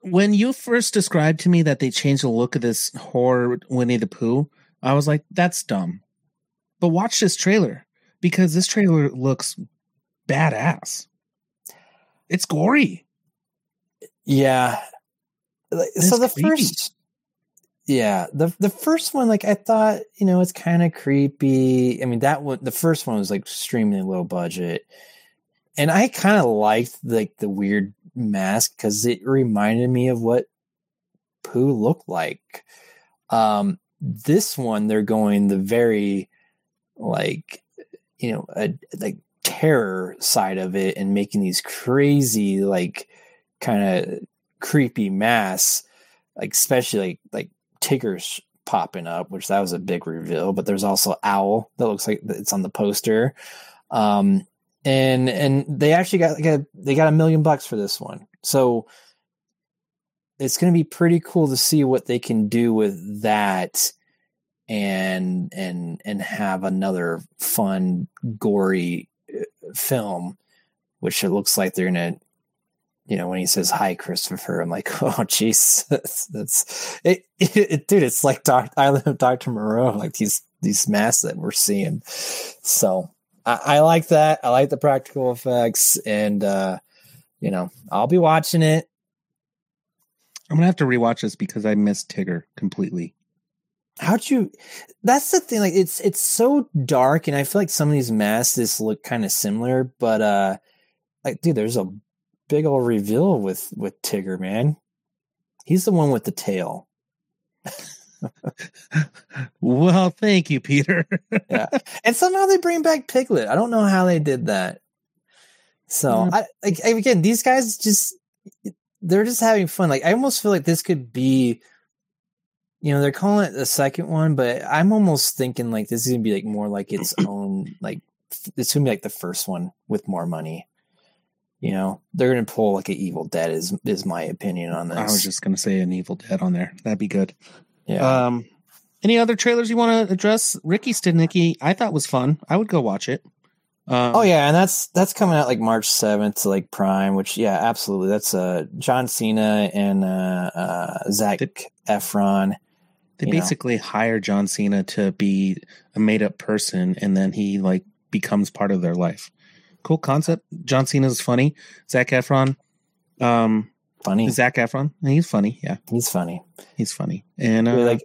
when you first described to me that they changed the look of this horror Winnie the Pooh, I was like, "That's dumb." But watch this trailer because this trailer looks badass. It's gory. yeah. Like, So the creepy. first Yeah, the the first one like I thought, you know, it's kind of creepy. I mean, that one the first one was like extremely low budget. And I kind of liked like the weird mask cuz it reminded me of what Pooh looked like. Um this one they're going the very like you know, a, like terror side of it and making these crazy like kind of creepy masks like especially like like Tigger's popping up, which that was a big reveal. But there's also Owl that looks like it's on the poster, um, and and they actually got like a they got a million bucks for this one, so it's going to be pretty cool to see what they can do with that and and and have another fun gory uh, film which it looks like they're gonna you know when he says hi christopher i'm like oh jeez. That's, it, it, it- dude it's like Doc, island of dr moreau like these these masks that we're seeing. So I, I like that. I like the practical effects and uh you know i'll be watching it. I'm gonna have to rewatch this because I missed Tigger completely. how'd you that's the thing like it's it's so dark and i feel like some of these masks just look kind of similar but uh like dude there's a big old reveal with with tigger man. He's the one with the tail Well, thank you, Peter. yeah and somehow they bring back piglet i don't know how they did that so Yeah. i like again these guys just they're just having fun like i almost feel like this could be you know they're calling it the second one but i'm almost thinking like this is gonna be like more like its own like it's gonna be like the first one with more money you know they're gonna pull like an evil dead is is my opinion on this I was just gonna say an Evil Dead on there. That'd be good. Yeah Um, any other trailers you want to address? Ricky Stanicky, I thought was fun. I would go watch it. Um, Oh yeah, and that's that's coming out like March seventh to like Prime, which yeah, absolutely. That's uh John Cena and uh, uh Zac Did- Efron. They you know. basically hire John Cena to be a made up person, and then he like becomes part of their life. Cool concept. John Cena is funny. Zac Efron, um, Funny, Zac Efron, he's funny. Yeah, he's funny. he's funny. And uh, like,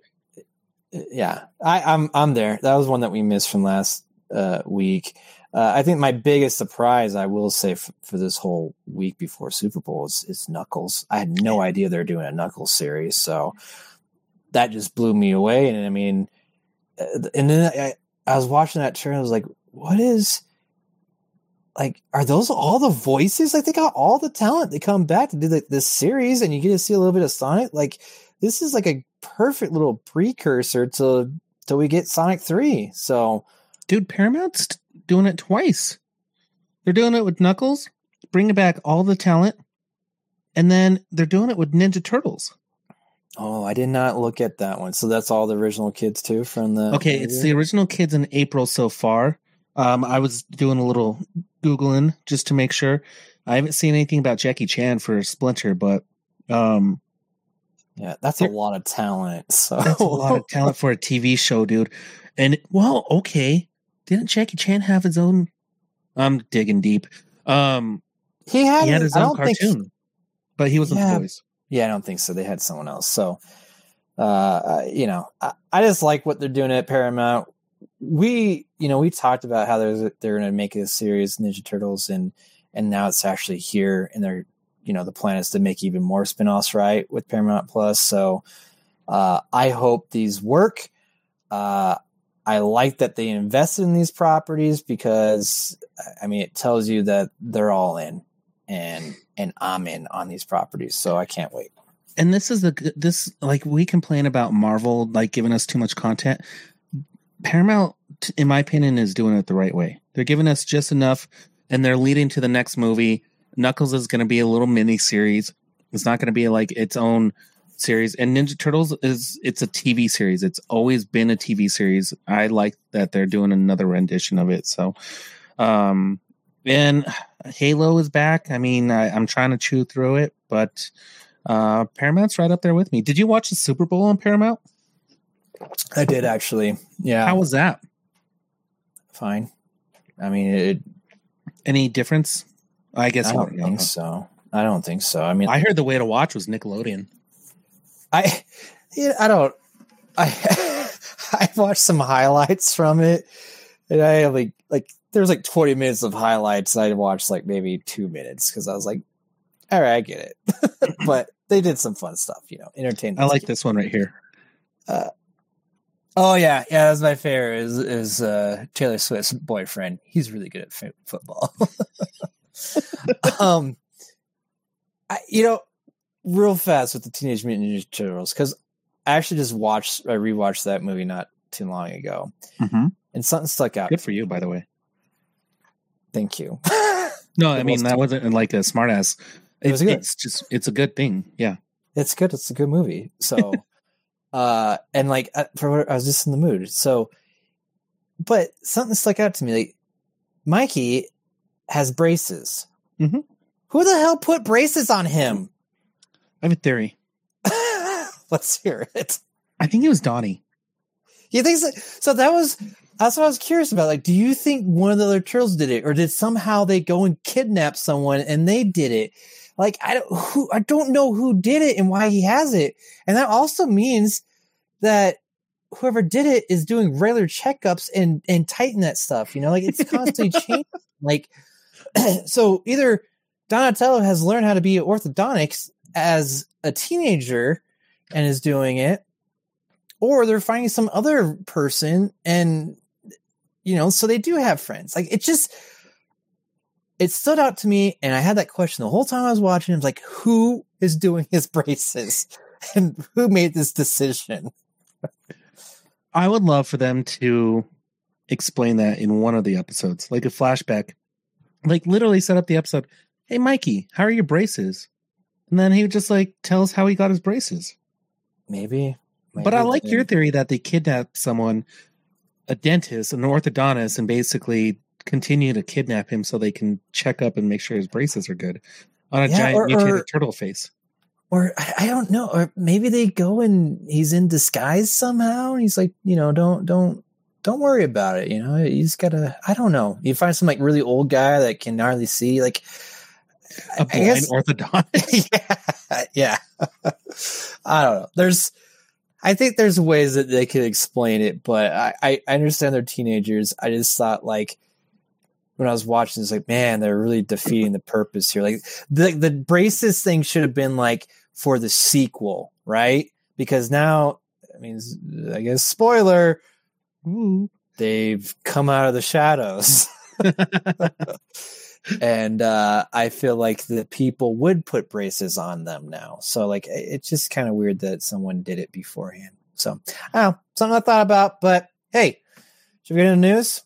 yeah, I, I'm I'm there. That was one that we missed from last uh week. Uh, I think my biggest surprise, I will say, f- for this whole week before Super Bowl is, is Knuckles. I had no idea they're doing a Knuckles series, so that just blew me away. And I mean, uh, and then I, I was watching that trailer. I was like, "What is like? Are those all the voices? Like they got all the talent. They come back to do like, this series, and you get to see a little bit of Sonic. Like this is like a perfect little precursor to till we get Sonic Three. So." dude, Paramount's doing it twice. They're doing it with Knuckles, bringing back all the talent, and then they're doing it with Ninja Turtles. Oh, I did not look at that one. So that's all the original kids too from the. Okay, it's the original kids in April so far. Um, I was doing a little googling just to make sure. I haven't seen anything about Jackie Chan for Splinter, but um, yeah, that's a lot of talent. So that's a lot of talent for a TV show, dude. And well, okay, didn't Jackie Chan have his own? I'm digging deep. Um, he had, he had his I own cartoon, but he wasn't Yeah. voice. Yeah, I don't think so. They had someone else. So, uh, uh, you know, I, I just like what they're doing at Paramount. We, you know, we talked about how there's a, they're going to make a series Ninja Turtles, and and now it's actually here, and they're, you know, the plan is to make even more spin-offs, right, with Paramount Plus. So, uh, I hope these work. Uh, I like that they invested in these properties because, I mean, it tells you that they're all in, and and I'm in on these properties. So I can't wait. and this is the this like we complain about Marvel like giving us too much content. Paramount, in my opinion, is doing it the right way. They're giving us just enough, and they're leading to the next movie. Knuckles is going to be a little mini series. It's not going to be like its own series. And Ninja Turtles is it's a TV series. It's always been a TV series. I like that they're doing another rendition of it. So, um, and Halo is back. I mean, I, I'm trying to chew through it, but uh, Paramount's right up there with me. Did you watch the Super Bowl on Paramount? I did actually. Yeah. How was that? fine. I mean, it, Any difference? I guess I don't know. think so. I don't think so. I mean, I heard the way to watch was Nickelodeon. I, yeah, I don't. I I watched some highlights from it, and I like like there was like twenty minutes of highlights. I watched like maybe two minutes because I was like, all right, I get it. but they did some fun stuff, you know, entertainment. I like this one right here. Uh, Oh yeah, yeah. That's my favorite. Is is uh, Taylor Swift's boyfriend? He's really good at f- football. um, I, you know, real fast with the Teenage Mutant Ninja Turtles because I actually just watched, I rewatched that movie not too long ago, Mm-hmm. and something stuck out. Good for you, by the way. Thank you. No, I mean that wasn't like a smartass. It was good. it's just it's a good thing. Yeah. it's good. It's a good movie. So, uh, and like uh, for what I was just in the mood. So, but something stuck out to me. Like Mikey has braces. Mhm. Who the hell put braces on him? I have a theory. Let's hear it. I think it was Donnie. You think so? So that was that's what I was curious about. Like, do you think one of the other turtles did it, or did somehow they go and kidnap someone and they did it? Like, I don't who I don't know who did it and why he has it, and that also means that whoever did it is doing regular checkups and and tighten that stuff. You know, like it's constantly changing. Like, so either Donatello has learned how to be orthodontics as a teenager and is doing it, or they're finding some other person and you know so they do have friends like it just it stood out to me and i had that question the whole time i was watching i was like who is doing his braces and who made this decision I would love for them to explain that in one of the episodes, like a flashback. Like literally set up the episode. Hey Mikey, how are your braces? And then he would just like tell us how he got his braces. maybe, But I like your theory that they kidnapped someone, a dentist, an orthodontist, and basically continue to kidnap him so they can check up and make sure his braces are good on a Yeah, giant or- mutated or- turtle face. Or I, don't know or maybe they go and he's in disguise somehow and he's like you know don't don't don't worry about it you know you just gotta i don't know you find some like really old guy that can hardly see like a blind guess- orthodontist. yeah, yeah. I don't know. There's, I think there's ways that they could explain it, but I, I, I understand they're teenagers. I just thought like when I was watching, it's like, man, they're really defeating the purpose here. Like the the braces thing should have been like for the sequel, right? Because now, I mean, I guess spoiler, they've come out of the shadows. and uh, I feel like the people would put braces on them now. So like it's just kind of weird that someone did it beforehand. So I don't know, something I thought about. But hey, should we get into news?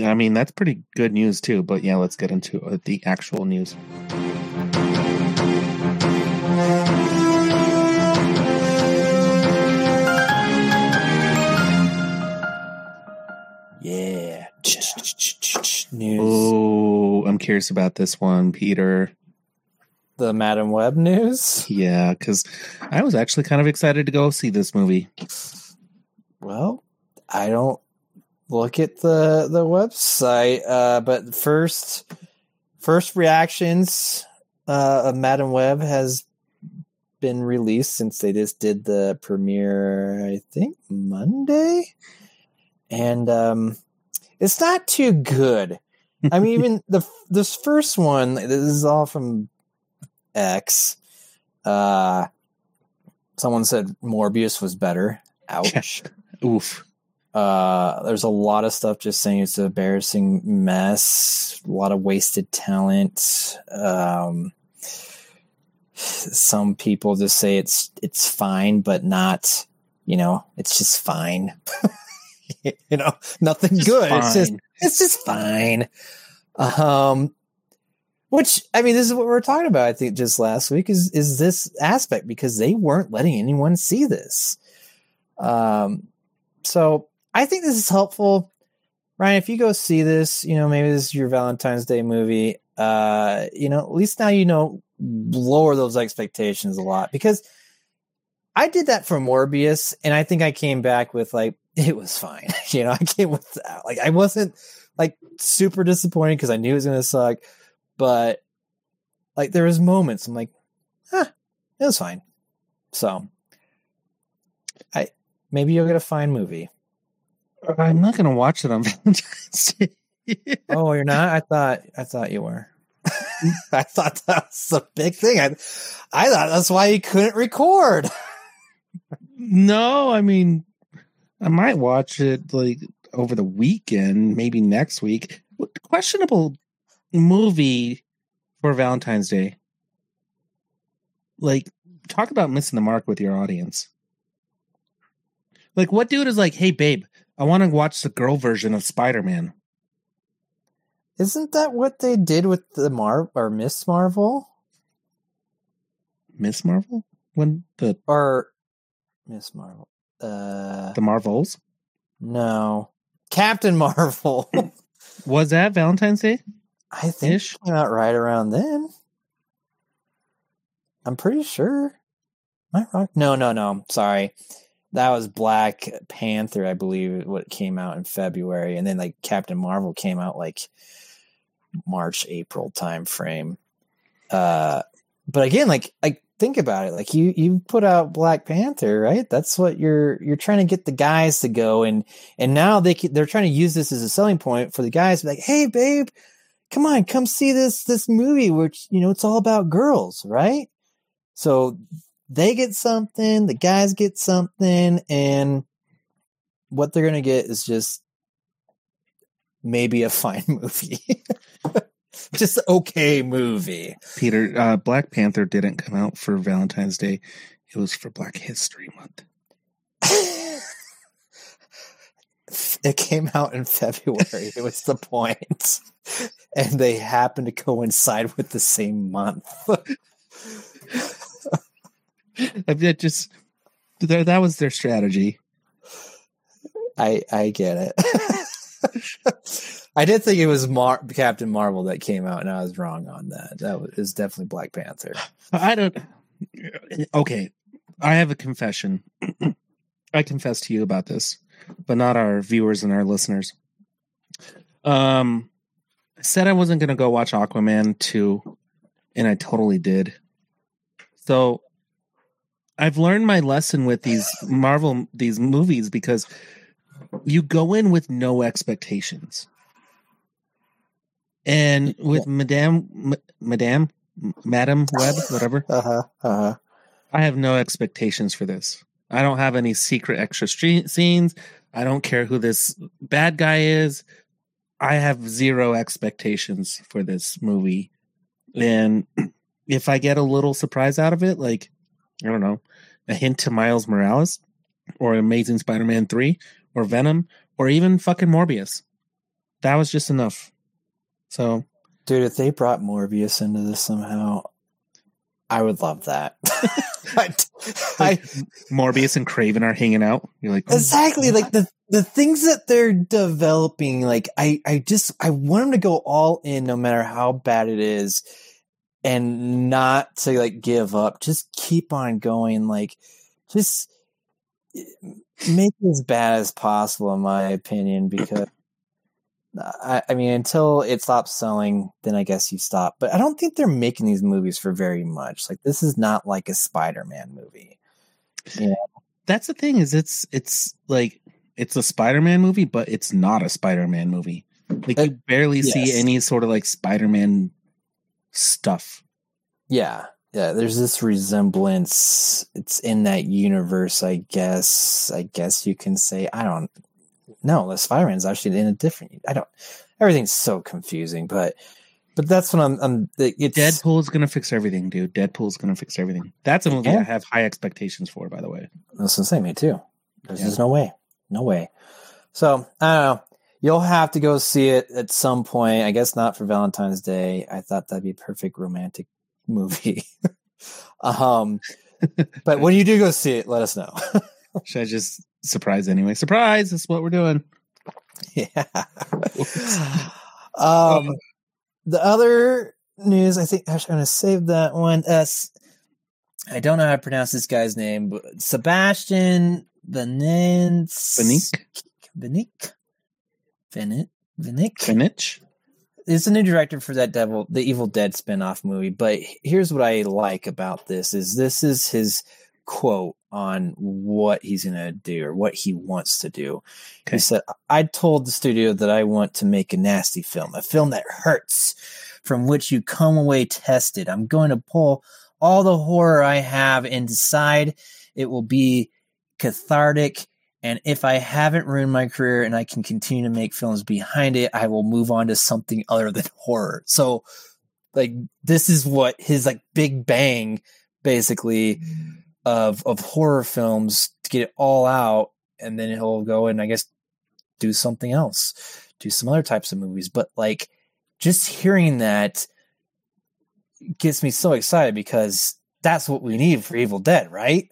I mean, that's pretty good news too. But yeah, let's get into uh, the actual news. Yeah. News. Oh, I'm curious about this one, Peter. The Madame Web news. Yeah, because I was actually kind of excited to go see this movie. Well, I don't look at the the website, uh, but first first reactions uh, of Madame Web has been released since they just did the premiere. I think Monday, and um, it's not too good. I mean, even the this first one. This is all from X. Uh, someone said Morbius was better. Ouch. Oof. Uh, there's a lot of stuff just saying it's an embarrassing mess, a lot of wasted talent. Um, some people just say it's it's fine, but not, you know, it's just fine. you know, nothing Just good. It's just fine. it's just fine. Um, which I mean, this is what we are talking about. I think just last week is is this aspect because they weren't letting anyone see this. Um, so I think this is helpful. Ryan, if you go see this, you know, maybe this is your Valentine's Day movie. Uh, you know, at least now you know lower those expectations a lot because I did that for Morbius, and I think I came back with like it was fine. you know, I came with that. like I wasn't like super disappointed because I knew it was gonna suck, but like there was moments I'm like, huh, it was fine. So I maybe you'll get a fine movie. I'm not going to watch it on Valentine's Day. Oh, you're not? I thought I thought you were. I thought that was a big thing. I I thought that's why you couldn't record. no, I mean, I might watch it like over the weekend, maybe next week. What questionable movie for Valentine's Day? Like, talk about missing the mark with your audience. Like, what dude is like, hey, babe, I want to watch the girl version of Spider Man? Isn't that what they did with the Mar or Miss Marvel Miss Marvel? When the or Miss Marvel? Uh, the Marvels no, Captain Marvel. was that Valentine's Day? I think Ish? it came out right around then. I'm pretty sure. Am I wrong? No, no, no. Sorry. That was Black Panther, I believe, what came out in February, and then like Captain Marvel came out like March, April time frame. Uh, but again, like like think about it. Like you you put out Black Panther, right? That's what you're you're trying to get the guys to go, and and now they they're trying to use this as a selling point for the guys. Like, hey, babe, come on, come see this this movie, which you know it's all about girls, right? So they get something, the guys get something, and what they're gonna get is just maybe a fine movie. just okay movie. Peter, uh, Black Panther didn't come out for Valentine's Day. It was for Black History Month. it came out in February. it was the point. And they happened to coincide with the same month. I mean, it just that was their strategy. I I get it. I did think it was Mar- Captain Marvel that came out, and I was wrong on that. That was is definitely Black Panther. I don't. Okay, I have a confession. I confess to you about this, but not our viewers and our listeners. Um, I said I wasn't going to go watch Aquaman two, and I totally did. So, I've learned my lesson with these Marvel these movies because you go in with no expectations. And with Madame, M- Madame, Madam Web, whatever, Uh huh. Uh huh. I have no expectations for this. I don't have any secret extra stre- scenes. I don't care who this bad guy is. I have zero expectations for this movie. And if I get a little surprise out of it, like, I don't know, a hint to Miles Morales or Amazing Spider Man 3 or Venom or even fucking Morbius, that was just enough. So Dude, if they brought Morbius into this somehow, I would love that. I, I, Morbius and Kraven are hanging out. You're like, oh, exactly like the the things that they're developing. Like I, I just I want them to go all in, no matter how bad it is, and not to like give up. Just keep on going. Like just eh, make it as bad as possible, in my opinion, because I, I, mean, until it stops selling, then I guess you stop. But I don't think they're making these movies for very much. Like this is not like a Spider-Man movie. Yeah, that's the thing. Is it's it's like it's a Spider-Man movie, but it's not a Spider-Man movie. Like uh, you barely yes. see any sort of like Spider-Man stuff. Yeah, yeah. There's this resemblance. It's in that universe, I guess. I guess you can say. I don't no, the Spider Man's actually in a different. I don't. Everything's so confusing, but but that's what I'm. I'm it's, Deadpool's gonna fix everything, dude. Deadpool's gonna fix everything. That's a movie yeah. I have high expectations for, by the way. That's the same, me too. There's yeah. just no way, no way. So I don't know. You'll have to go see it at some point. I guess not for Valentine's Day. I thought that'd be a perfect romantic movie. um, but when you do go see it, let us know. Should I just surprise anyway. Surprise! That's what we're doing. Yeah. um, the other news, I think I'm going to save that one. Uh, I don't know how to pronounce this guy's name, but Sebastian Venance. Vinick? Vinick? Vinick? Vinick? Vinich? Is a new director for that devil, the Evil Dead spinoff movie. But here's what I like about this: is this is his quote on what he's going to do or what he wants to do. Okay. He said, I told the studio that I want to make a nasty film, a film that hurts, from which you come away tested. I'm going to pull all the horror I have and decide it will be cathartic. And if I haven't ruined my career and I can continue to make films behind it, I will move on to something other than horror. So, like, this is what his like big bang basically of of horror films to get it all out, and then he'll go and I guess do something else, do some other types of movies. But like just hearing that gets me so excited because that's what we need for Evil Dead, right?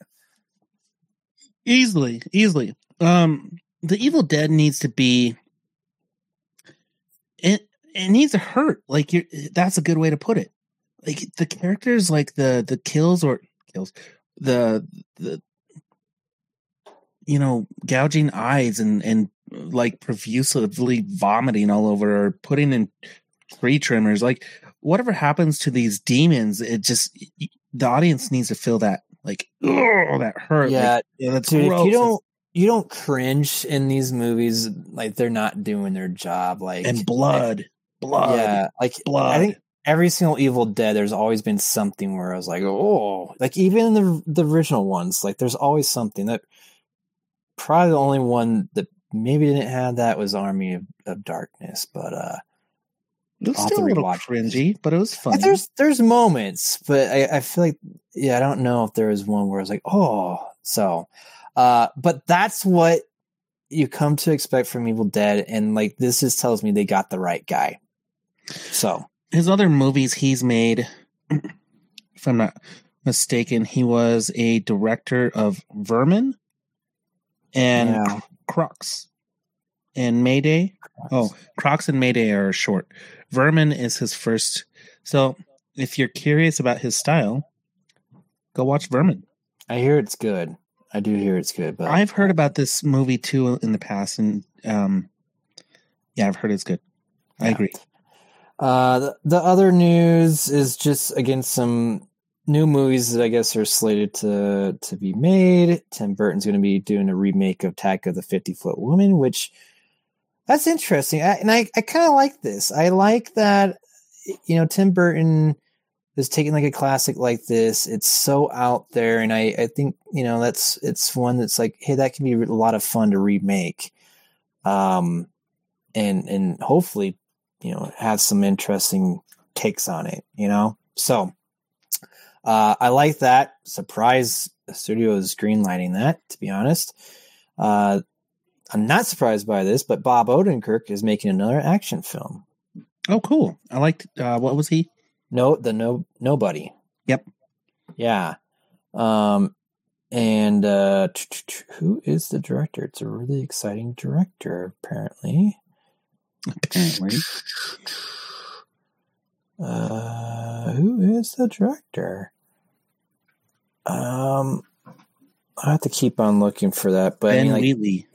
Easily, easily. Um, the Evil Dead needs to be it. It needs to hurt. Like you that's a good way to put it. Like the characters, like the the kills or kills the the you know gouging eyes and and like profusely vomiting all over or putting in tree trimmers like whatever happens to these demons it just the audience needs to feel that like oh that hurt yeah, like, yeah that's dude, if you don't you don't cringe in these movies like they're not doing their job like and blood blood yeah like blood i think every single Evil Dead, there's always been something where I was like, oh, like even in the the original ones, like there's always something that. Probably the only one that maybe didn't have that was Army of, of Darkness, but uh, it was still a little cringy, but it was fun. There's there's moments, but I, I feel like yeah, I don't know if there was one where I was like, oh, so. Uh, but that's what you come to expect from Evil Dead, and like this just tells me they got the right guy. So his other movies he's made, if I'm not mistaken, he was a director of Vermin and yeah. Crocs and Mayday. Crocs. Oh, Crocs and Mayday are short. Vermin is his first. So if you're curious about his style, go watch Vermin. I hear it's good. I do hear it's good, but I've heard about this movie too in the past, and um, yeah, I've heard it's good. I agree. Uh, the, the other news is just again some new movies that I guess are slated to to be made. Tim Burton's going to be doing a remake of Attack of the Fifty Foot Woman, which that's interesting. I, and I I kind of like this. I like that you know Tim Burton is taking like a classic like this. It's so out there, and I I think you know that's it's one that's like hey that can be a lot of fun to remake. Um, and and hopefully you know have some interesting takes on it you know so uh, i like that surprise studio is greenlighting that to be honest uh, I'm not surprised by this, but Bob Odenkirk is making another action film. Oh, cool. I liked. Uh, what was he? No, the no nobody. Yep. Yeah. Um, and uh, who is the director? It's a really exciting director, apparently. Apparently, Uh, who is the director? Um, I have to keep on looking for that. But I Ben mean, like,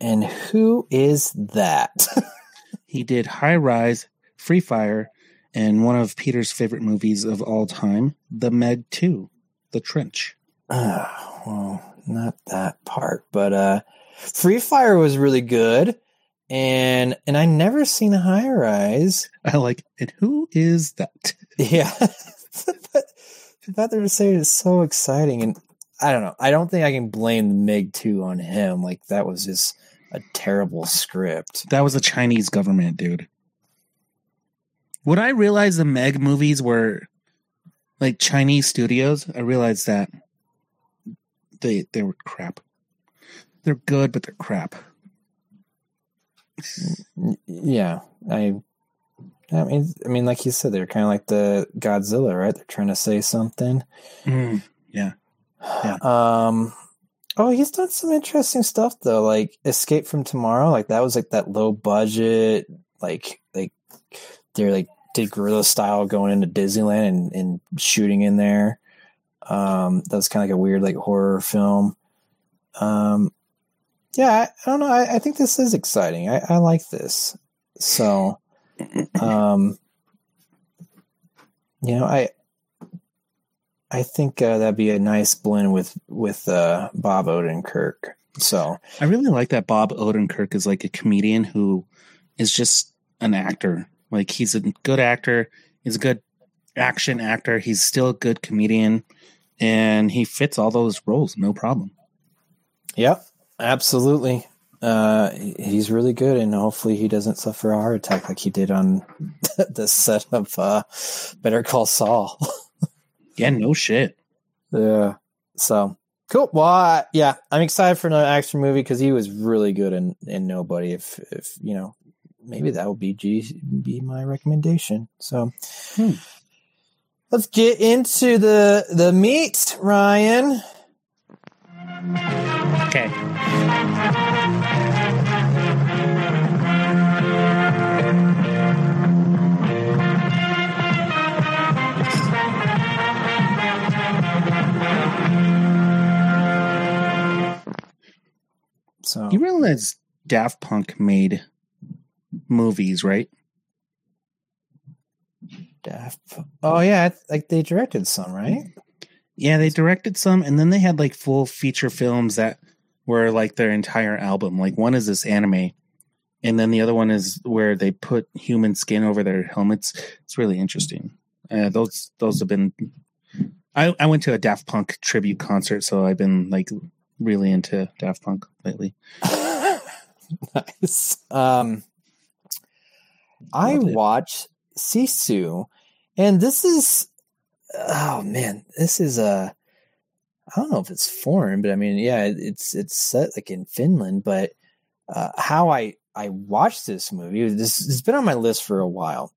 and who is that? He did High Rise, Free Fire, and one of Peter's favorite movies of all time, The Meg Two, The Trench. Uh, well, not that part, but uh, Free Fire was really good, and and I never seen High Rise. I like. And who is that? Yeah, but the fact they were saying is so exciting, and I don't know. I don't think I can blame the Meg Two on him. Like that was just a terrible script. That was the Chinese government, dude. When I realized the Meg movies were like Chinese studios, I realized that they they were crap. They're good, but they're crap. Yeah, I. I mean, I mean, like you said, they're kind of like the Godzilla, right? They're trying to say something. Mm. Yeah. Um. Oh, he's done some interesting stuff though, like Escape from Tomorrow. Like that was like that low budget, like like they're like did guerrilla style going into Disneyland and, and shooting in there. Um, that was kind of like a weird like horror film. Um, yeah, I, I don't know. I, I think this is exciting. I, I like this. So, um, you know, I I think uh, that'd be a nice blend with with uh, Bob Odenkirk. So I really like that Bob Odenkirk is like a comedian who is just an actor. Like he's a good actor. He's a good action actor. He's still a good comedian, and he fits all those roles no problem. Yep, absolutely. Uh, he's really good, and hopefully he doesn't suffer a heart attack like he did on the set of uh, Better Call Saul. Yeah, no shit. yeah. So cool. Well, uh, yeah, I'm excited for another action movie because he was really good in in Nobody. If if you know, maybe that will be G be my recommendation. So. Hmm. Let's get into the the meat, Ryan. Okay. So You realize Daft Punk made movies, right? Oh yeah, like they directed some, right? Yeah, they directed some, and then they had like full feature films that were like their entire album. Like one is this anime, and then the other one is where they put human skin over their helmets. It's really interesting. Uh, those those have been. I I went to a Daft Punk tribute concert, so I've been like really into Daft Punk lately. nice. Um, I watch Sisu, and this is oh man, this is a I don't know if it's foreign, but I mean, yeah, it's it's set like in Finland. But uh, how I I watched this movie, this has been on my list for a while.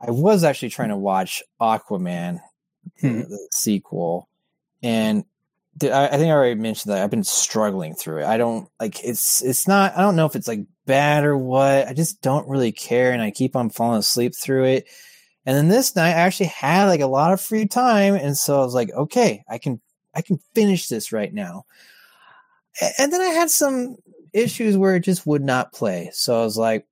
I was actually trying to watch Aquaman, the, Hmm. the sequel, and I, I think I already mentioned that I've been struggling through it. I don't like it's it's not. I don't know if it's like bad or what. I just don't really care, and I keep on falling asleep through it. And then this night, I actually had like a lot of free time, and so I was like, okay, I can I can finish this right now. And then I had some issues where it just would not play. So I was like,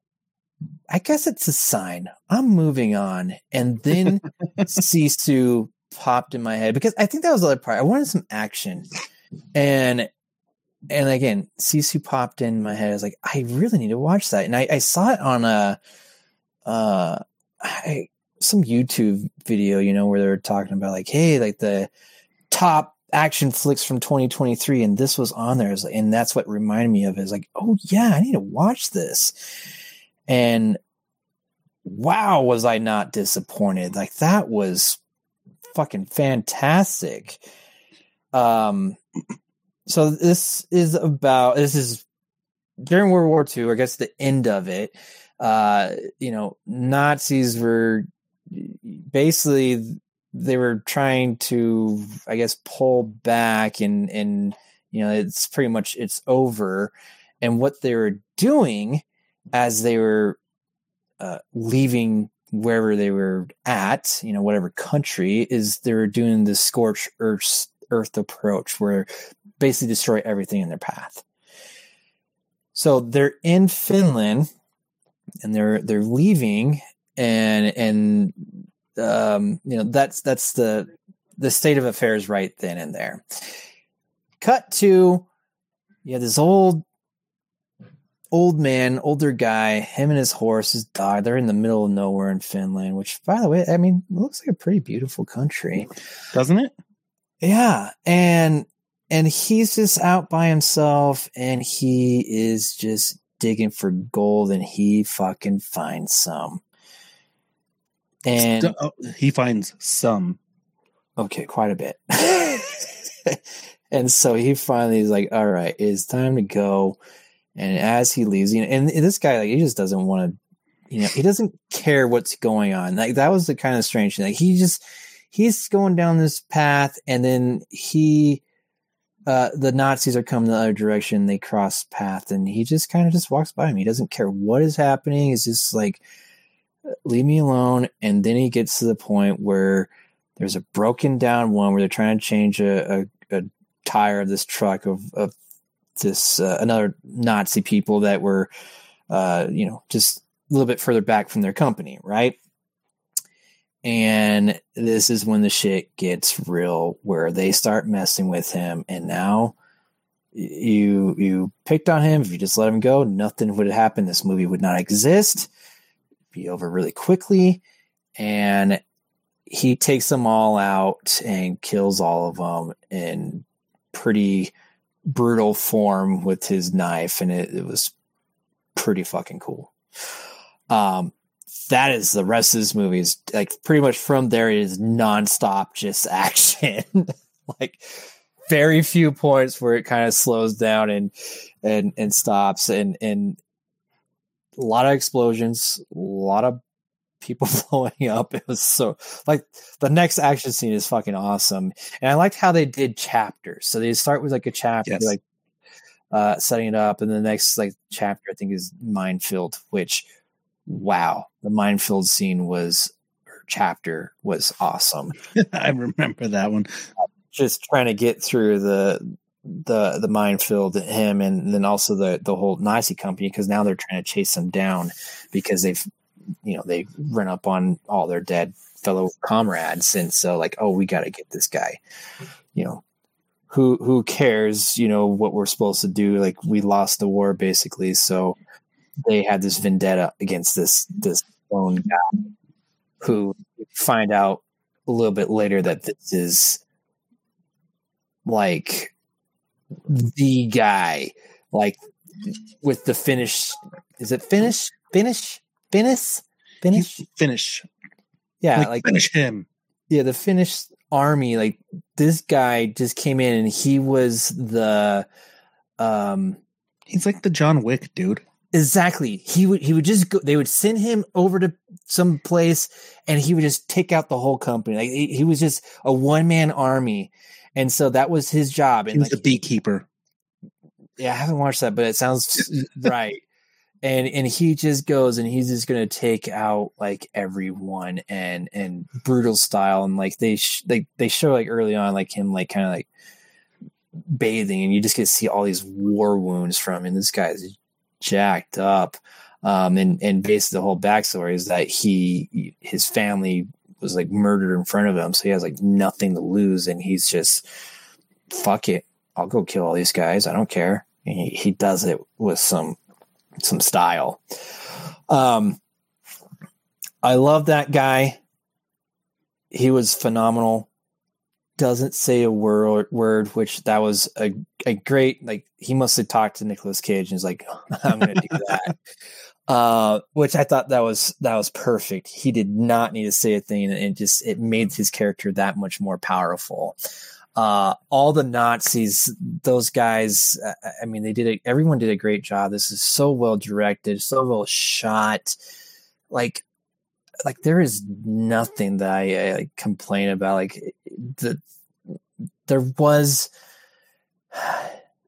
I guess it's a sign. I'm moving on. And then Sisu popped in my head because I think that was the other part. I wanted some action. And and again, Sisu popped in my head. I was like, I really need to watch that. And I, I saw it on a uh I, some YouTube video, you know, where they were talking about like, hey, like the top action flicks from 2023, and this was on there, was like- and that's what reminded me of it. Is like, oh yeah, I need to watch this. And wow, was I not disappointed? Like that was fucking fantastic. Um, so this is about this is during World War II, I guess the end of it, uh, you know, Nazis were basically they were trying to, I guess, pull back and and you know it's pretty much it's over. And what they were doing as they were uh, leaving wherever they were at, you know, whatever country, is they were doing the scorch earth earth approach, where basically destroy everything in their path. So they're in Finland, and they're they're leaving, and and um, you know that's that's the the state of affairs right then and there. Cut to yeah, this old old man, older guy, him and his horse, his dog. They're in the middle of nowhere in Finland, which, by the way, I mean, looks like a pretty beautiful country, doesn't it? Yeah, and and he's just out by himself, and he is just digging for gold, and he fucking finds some. And St- oh, he finds some. Okay, quite a bit. and so he finally is like, "All right, it's time to go." And as he leaves, you know, and this guy like he just doesn't want to, you know, he doesn't care what's going on. Like that was the kind of strange thing. Like he just he's going down this path, and then he, uh, the Nazis are coming the other direction. They cross path, and he just kind of just walks by him. He doesn't care what is happening. He's just like, leave me alone. And then he gets to the point where there's a broken down one where they're trying to change a, a, a tire of this truck of, of this uh, another Nazi people that were, uh, you know, just a little bit further back from their company, right? And this is when the shit gets real, where they start messing with him, and now you you picked on him. If you just let him go, nothing would happen. This movie would not exist. Be over really quickly, and he takes them all out and kills all of them in pretty brutal form with his knife, and it, it was pretty fucking cool. Um, that is the rest of this movie is like pretty much from there it is nonstop just action. like very few points where it kind of slows down and and and stops and and a lot of explosions, a lot of people blowing up. It was so like the next action scene is fucking awesome. And I liked how they did chapters. So they start with like a chapter, Yes. like uh setting it up, and the next like chapter I think is minefield, which wow, the minefield scene was or chapter was awesome. I remember that one. Just trying to get through the the the minefield, him, and then also the the whole Nazi company because now they're trying to chase them down because they've you know they run up on all their dead fellow comrades, and so like oh we got to get this guy, you know. Who who cares? You know what we're supposed to do. Like we lost the war basically, so they had this vendetta against this this lone guy who find out a little bit later that this is like the guy like with the Finnish is it Finnish Finnish Finnish Finnish Finish. yeah like, like finish him. yeah the Finnish army like this guy just came in and he was the um He's like the John Wick dude. Exactly. He would he would just go they would send him over to some place and he would just take out the whole company. Like he, he was just a one man army. And so that was his job. He And was like, the beekeeper. yeah, I haven't watched that, but it sounds right. And and he just goes and he's just gonna take out like everyone and and brutal style and like they sh- they they show like early on like him like kind of like bathing and you just get to see all these war wounds from him. And This guy's jacked up. Um, and and basically the whole backstory is that he his family was like murdered in front of him, so he has like nothing to lose, and he's just fuck it, I'll go kill all these guys. I don't care. And he he does it with some some style. Um, I love that guy. He was phenomenal. Doesn't say a word, word, which that was a, a great like. He must have talked to Nicolas Cage and he's like, "I'm going to do that," uh, which I thought that was that was perfect. He did not need to say a thing, and it just it made his character that much more powerful. Uh, all the Nazis, those guys. I mean, they did. Everyone did a great job. This is so well directed, so well shot. Like, like there is nothing that I, I complain about. Like the there was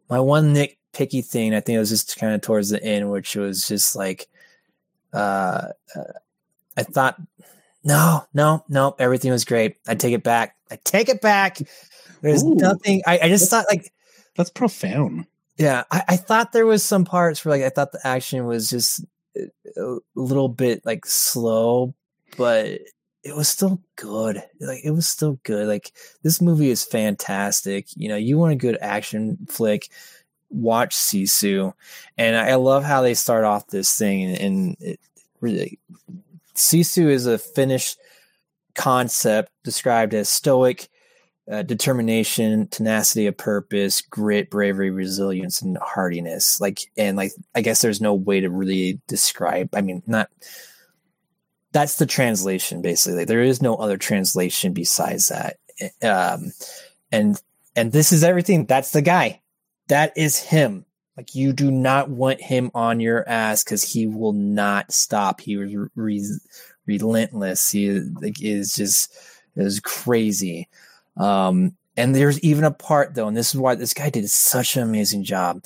my one nitpicky thing. I think it was just kind of towards the end, which was just like, uh, uh I thought, no, no, no, everything was great. I take it back. I take it back. There's Ooh. nothing. I, I just thought like, That's profound. yeah, I, I thought there was some parts where like I thought the action was just a a little bit like slow, but it was still good. Like it was still good. Like this movie is fantastic. You know, you want a good action flick, watch Sisu. And I love how they start off this thing and, and it really Sisu is a Finnish concept described as stoic, uh, determination, tenacity of purpose, grit, bravery, resilience, and hardiness. Like, and like, I guess there's no way to really describe. I mean, not. That's the translation, basically. Like, There is no other translation besides that. Um, and and this is everything. That's the guy. That is him. Like you do not want him on your ass because he will not stop. He was re- relentless. He is, like, is just is crazy. Um, and there's even a part though, and this is why this guy did such an amazing job.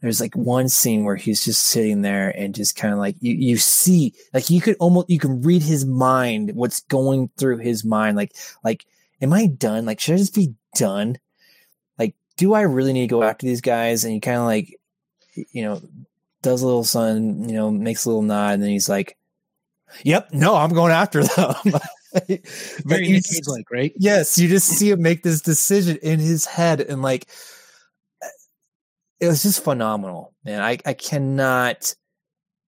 There's like one scene where he's just sitting there and just kind of like you, you see, like you could almost you can read his mind, what's going through his mind. Like, like, am I done? Like, should I just be done? Like, do I really need to go after these guys? And he kind of like, you know, does a little son, you know, makes a little nod, and then he's like, Yep, no, I'm going after them. Very like, right? yes, you just see him make this decision in his head, and like, it was just phenomenal, man. I I cannot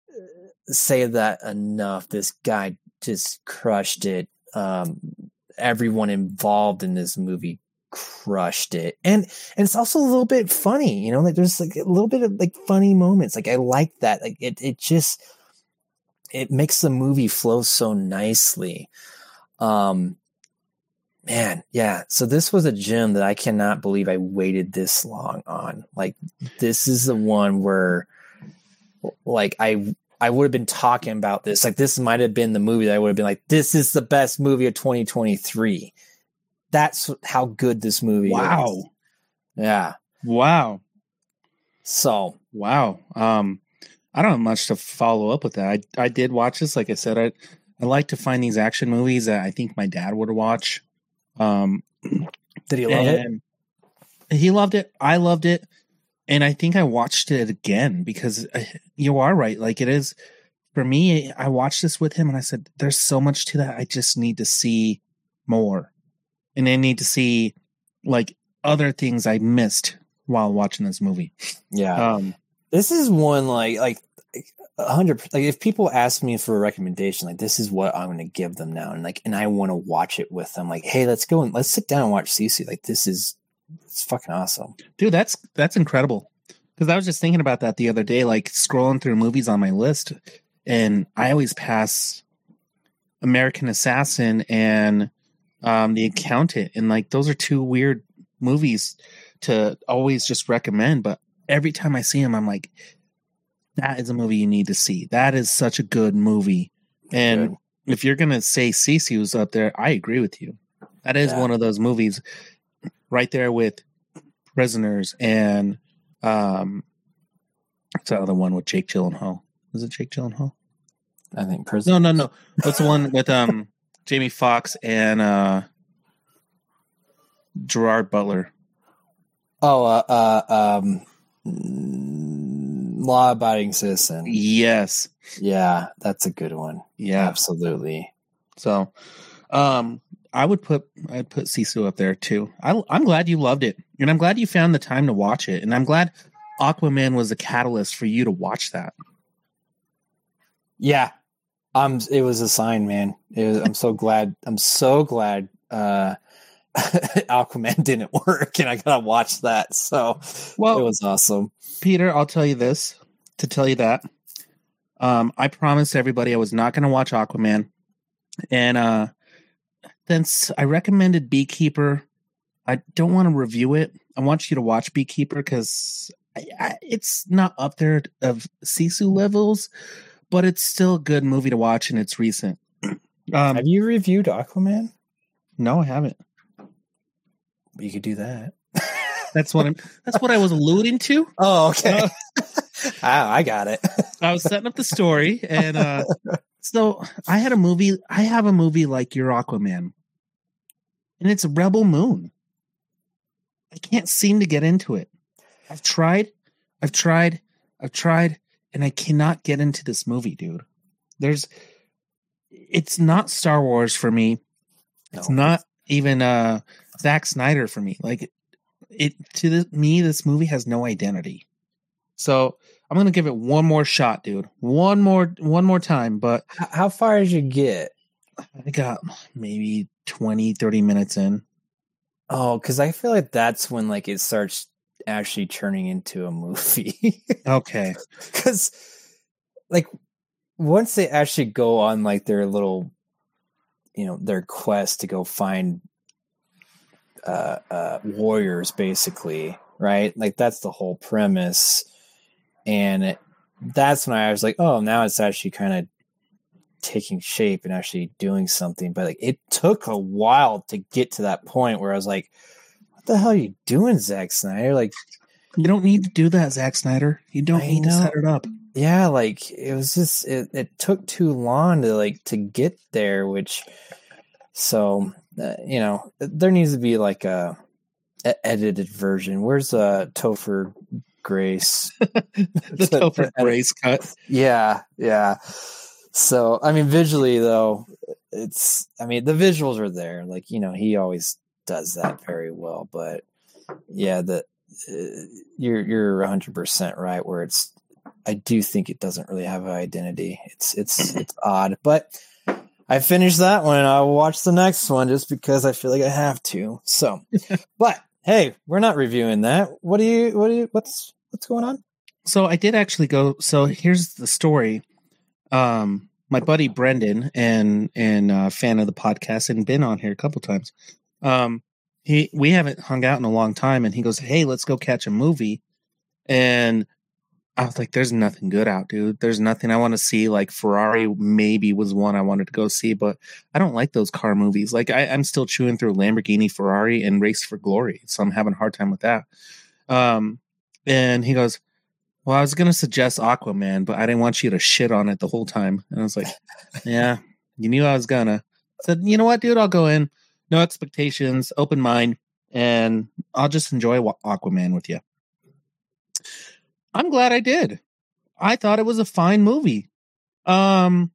uh, say that enough. This guy just crushed it. Um, everyone involved in this movie crushed it, and and it's also a little bit funny, you know. Like there's like a little bit of like funny moments. Like I like that. Like it it just it makes the movie flow so nicely. Um, man, yeah. So this was a gem that I cannot believe I waited this long on. Like this is the one where, like I I would have been talking about this. Like this might have been the movie that I would have been like, this is the best movie of 2023. That's how good this movie Wow. is. Yeah. Wow. So Wow. Um, I don't have much to follow up with that. I I did watch this. Like I said, I I like to find these action movies that I think my dad would watch. Um, did he love it? He loved it. I loved it, and I think I watched it again because uh, you are right. Like it is for me. I watched this with him, and I said, "There's so much to that. I just need to see more, and I need to see like other things I missed while watching this movie." Yeah. Um, this is one like like a hundred like if people ask me for a recommendation like this is what i'm going to give them now and like and i want to watch it with them like hey let's go and let's sit down and watch Sisu like this is it's fucking awesome. Dude that's that's incredible. Because i was just thinking about that the other day like scrolling through movies on my list and i always pass american assassin and um the accountant and like those are two weird movies to always just recommend but every time i see them i'm like that is a movie you need to see that is such a good movie and Good. if you're gonna say Sisu was up there i agree with you that is Yeah. one of those movies right there with prisoners and um what's the other one with Jake Gyllenhaal? Was it Jake Gyllenhaal? i think person No, no, no. What's the one with um Jamie Foxx and uh Gerard Butler? oh uh, uh um law abiding citizen Yes. yeah that's a good one Yeah. absolutely So um I would put I'd put Sisu up there too. I I'm glad you loved it. And I'm glad you found the time to watch it. And I'm glad Aquaman was a catalyst for you to watch that. yeah um it was a sign man it was, i'm so glad i'm so glad uh aquaman didn't work and i gotta watch that so Well, it was awesome Peter, I'll tell you this to tell you that. Um, I promised everybody I was not going to watch Aquaman, and uh, then s- I recommended Beekeeper, I don't want to review it. I want you to watch Beekeeper because it's not up there of Sisu levels, but it's still a good movie to watch and it's recent. Um, Have you reviewed Aquaman? no, I haven't. You could do that. That's what I'm. That's what I was alluding to. Oh, okay. Uh, ah, I got it. I was setting up the story, and uh, so I had a movie. I have a movie like your Aquaman, and it's Rebel Moon. I can't seem to get into it. I've tried, I've tried, I've tried, and I cannot get into this movie, dude. There's, it's not Star Wars for me. It's No. not even uh Zack Snyder for me. Like it to the, me, this movie has no identity. So I'm gonna give it one more shot, dude. One more, one more time. But How far did you get? I got maybe 20, 30 minutes in. Oh, because I feel like that's when like it starts actually turning into a movie. Okay. Because like once they actually go on like their little, you know, their quest to go find uh, uh, warriors, basically, right? Like that's the whole premise, and it, that's when I was like, oh, now it's actually kind of taking shape and actually doing something. But like it took a while to get to that point where I was like, what the hell are you doing, Zack Snyder? Like, You don't need to do that, Zack Snyder. You don't I need to set it up. yeah, like it was just it, it took too long to like to get there, which so uh, you know there needs to be like a, a edited version. Where's uh Topher Grace? The To- Topher Grace cut. Yeah, yeah. So I mean, visually though, it's I mean the visuals are there. Like you know, he always does that very well. But yeah, the uh, you're you're 100 percent right. Where it's I do think it doesn't really have an identity. It's it's it's odd, but. I finished that one and I'll watch the next one just because I feel like I have to. So, but hey, we're not reviewing that. What do you, what do you, what's, what's going on? So I did actually go. So here's the story. Um, my buddy Brendan and and uh, fan of the podcast and been on here a couple times. Um, he we haven't hung out in a long time, and he goes, "Hey, let's go catch a movie." And I was like, "There's nothing good out, dude. There's nothing I want to see." Like Ferrari maybe was one I wanted to go see, but I don't like those car movies. Like I, I'm still chewing through Lamborghini, Ferrari, and Race for Glory, so I'm having a hard time with that. Um, and he goes, well, I was to suggest Aquaman, but I didn't want you to shit on it the whole time. And I was like, yeah, you knew I was going to. Said, you know what, dude? I'll go in. No expectations, open mind, and I'll just enjoy Aquaman with you. I'm glad I did. I thought it was a fine movie. Um,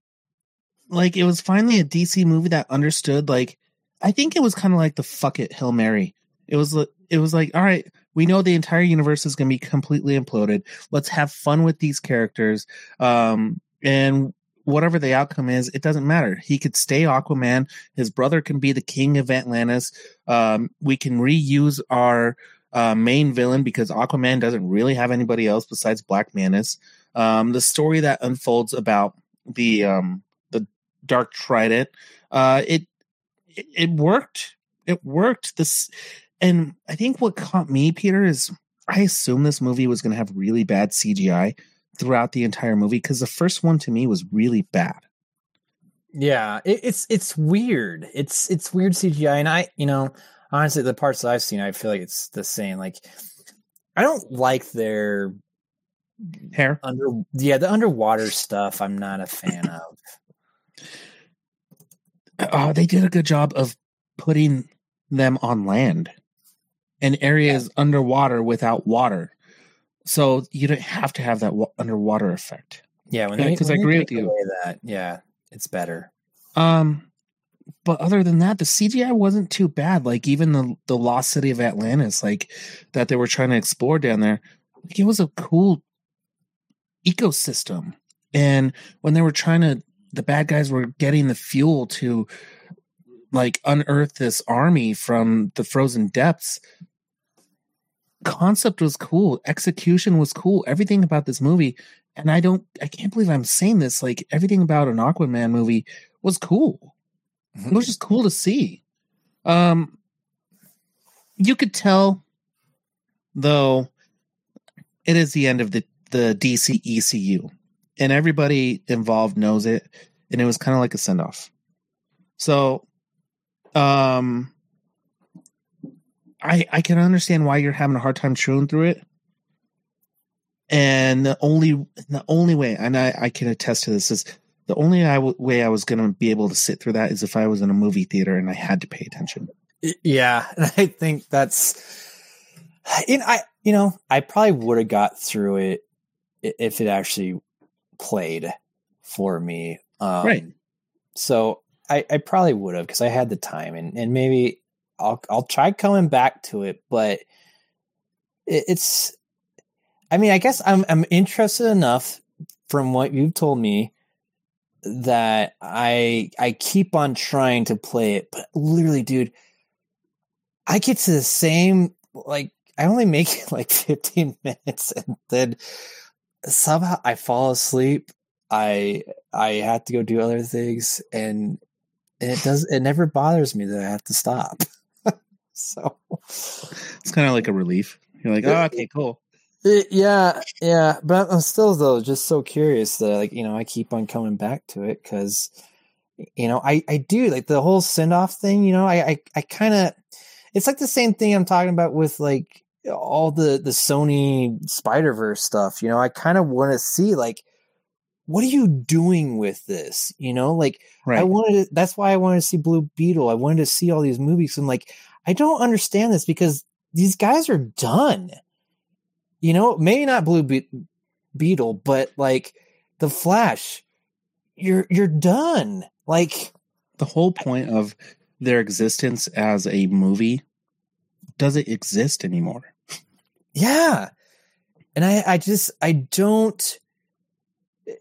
like it was finally a DC movie that understood. Like, I think it was kind of like the fuck it Hail Mary. It was, it was like, all right, we know the entire universe is going to be completely imploded. Let's have fun with these characters. Um, and whatever the outcome is, it doesn't matter. He could stay Aquaman. His brother can be the king of Atlantis. Um, we can reuse our uh, main villain because Aquaman doesn't really have anybody else besides Black Manta. Um, the story that unfolds about the um, the Dark Trident, uh, it, it worked. It worked. This, and I think what caught me, Peter, is I assumed this movie was going to have really bad CGI throughout the entire movie because the first one to me was really bad. Yeah, it, it's it's weird. It's it's weird CGI, and I you know honestly the parts that I've seen, I feel like it's the same. Like I don't like their Hair. under yeah the underwater stuff. I'm not a fan of. uh, they did a good job of putting them on land and areas underwater without water. So you don't have to have that wa- underwater effect. Yeah, when Yeah, they 'cause I agree with you. That yeah, it's better. Um, but other than that, the CGI wasn't too bad. Like even the the lost city of Atlantis, like that they were trying to explore down there, like it was a cool ecosystem. And when they were trying to, the bad guys were getting the fuel to like unearth this army from the frozen depths. Concept was cool, execution was cool, everything about this movie. And I don't, I can't believe I'm saying this. Like everything about an Aquaman movie was cool. It was just cool to see. Um, you could tell, though, it is the end of the the DCEU, and everybody involved knows it, and it was kind of like a send off. So, um, I I can understand why you're having a hard time chewing through it. And the only the only way, and I, I can attest to this, is the only I w- way I was going to be able to sit through that is if I was in a movie theater and I had to pay attention. Yeah, and I think that's in I you know I probably would have got through it if it actually played for me. Um, Right. So I, I probably would have because I had the time and, and maybe I'll I'll try coming back to it, but it, it's I mean I guess I'm I'm interested enough from what you've told me that I I keep on trying to play it, but literally, dude, I get to the same like I only make it like 15 minutes and then somehow I fall asleep. I I have to go do other things and and it does it never bothers me that I have to stop. so It's kind of like a relief. You're like, oh, okay, cool. Yeah, yeah, but I'm still though just so curious that like you know I keep on coming back to it because you know I I do like the whole send off thing. You know I I, I kind of it's like the same thing I'm talking about with like all the the Sony Spider Verse stuff. You know I kind of want to see like what are you doing with this? You know like I wanted to, that's why I wanted to see Blue Beetle. I wanted to see all these movies. I'm like, I don't understand this because these guys are done. You know, maybe not Blue Be- Beetle, but like the Flash, you're you're done. Like, the whole point of their existence as a movie doesn't exist anymore. yeah. And I I just I don't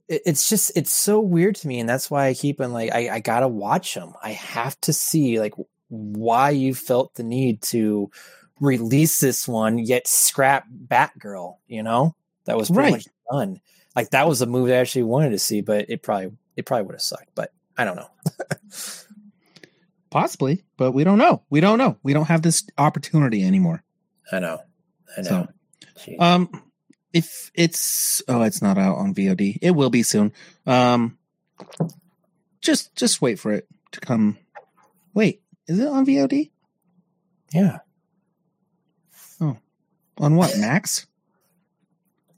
it's just it's so weird to me and that's why I keep on like I I got to watch them. I have to see like why you felt the need to release this one yet scrap Batgirl, you know? That was pretty Right. much done. Like that was a movie I actually wanted to see, but it probably it probably would have sucked, but I don't know. Possibly, but we don't know. We don't know. We don't have this opportunity anymore. I know. I know. Jeez. Um, if it's oh, it's not out on VOD. It will be soon. Um, just just wait for it to come. Wait, is it on VOD? yeah. On what Max?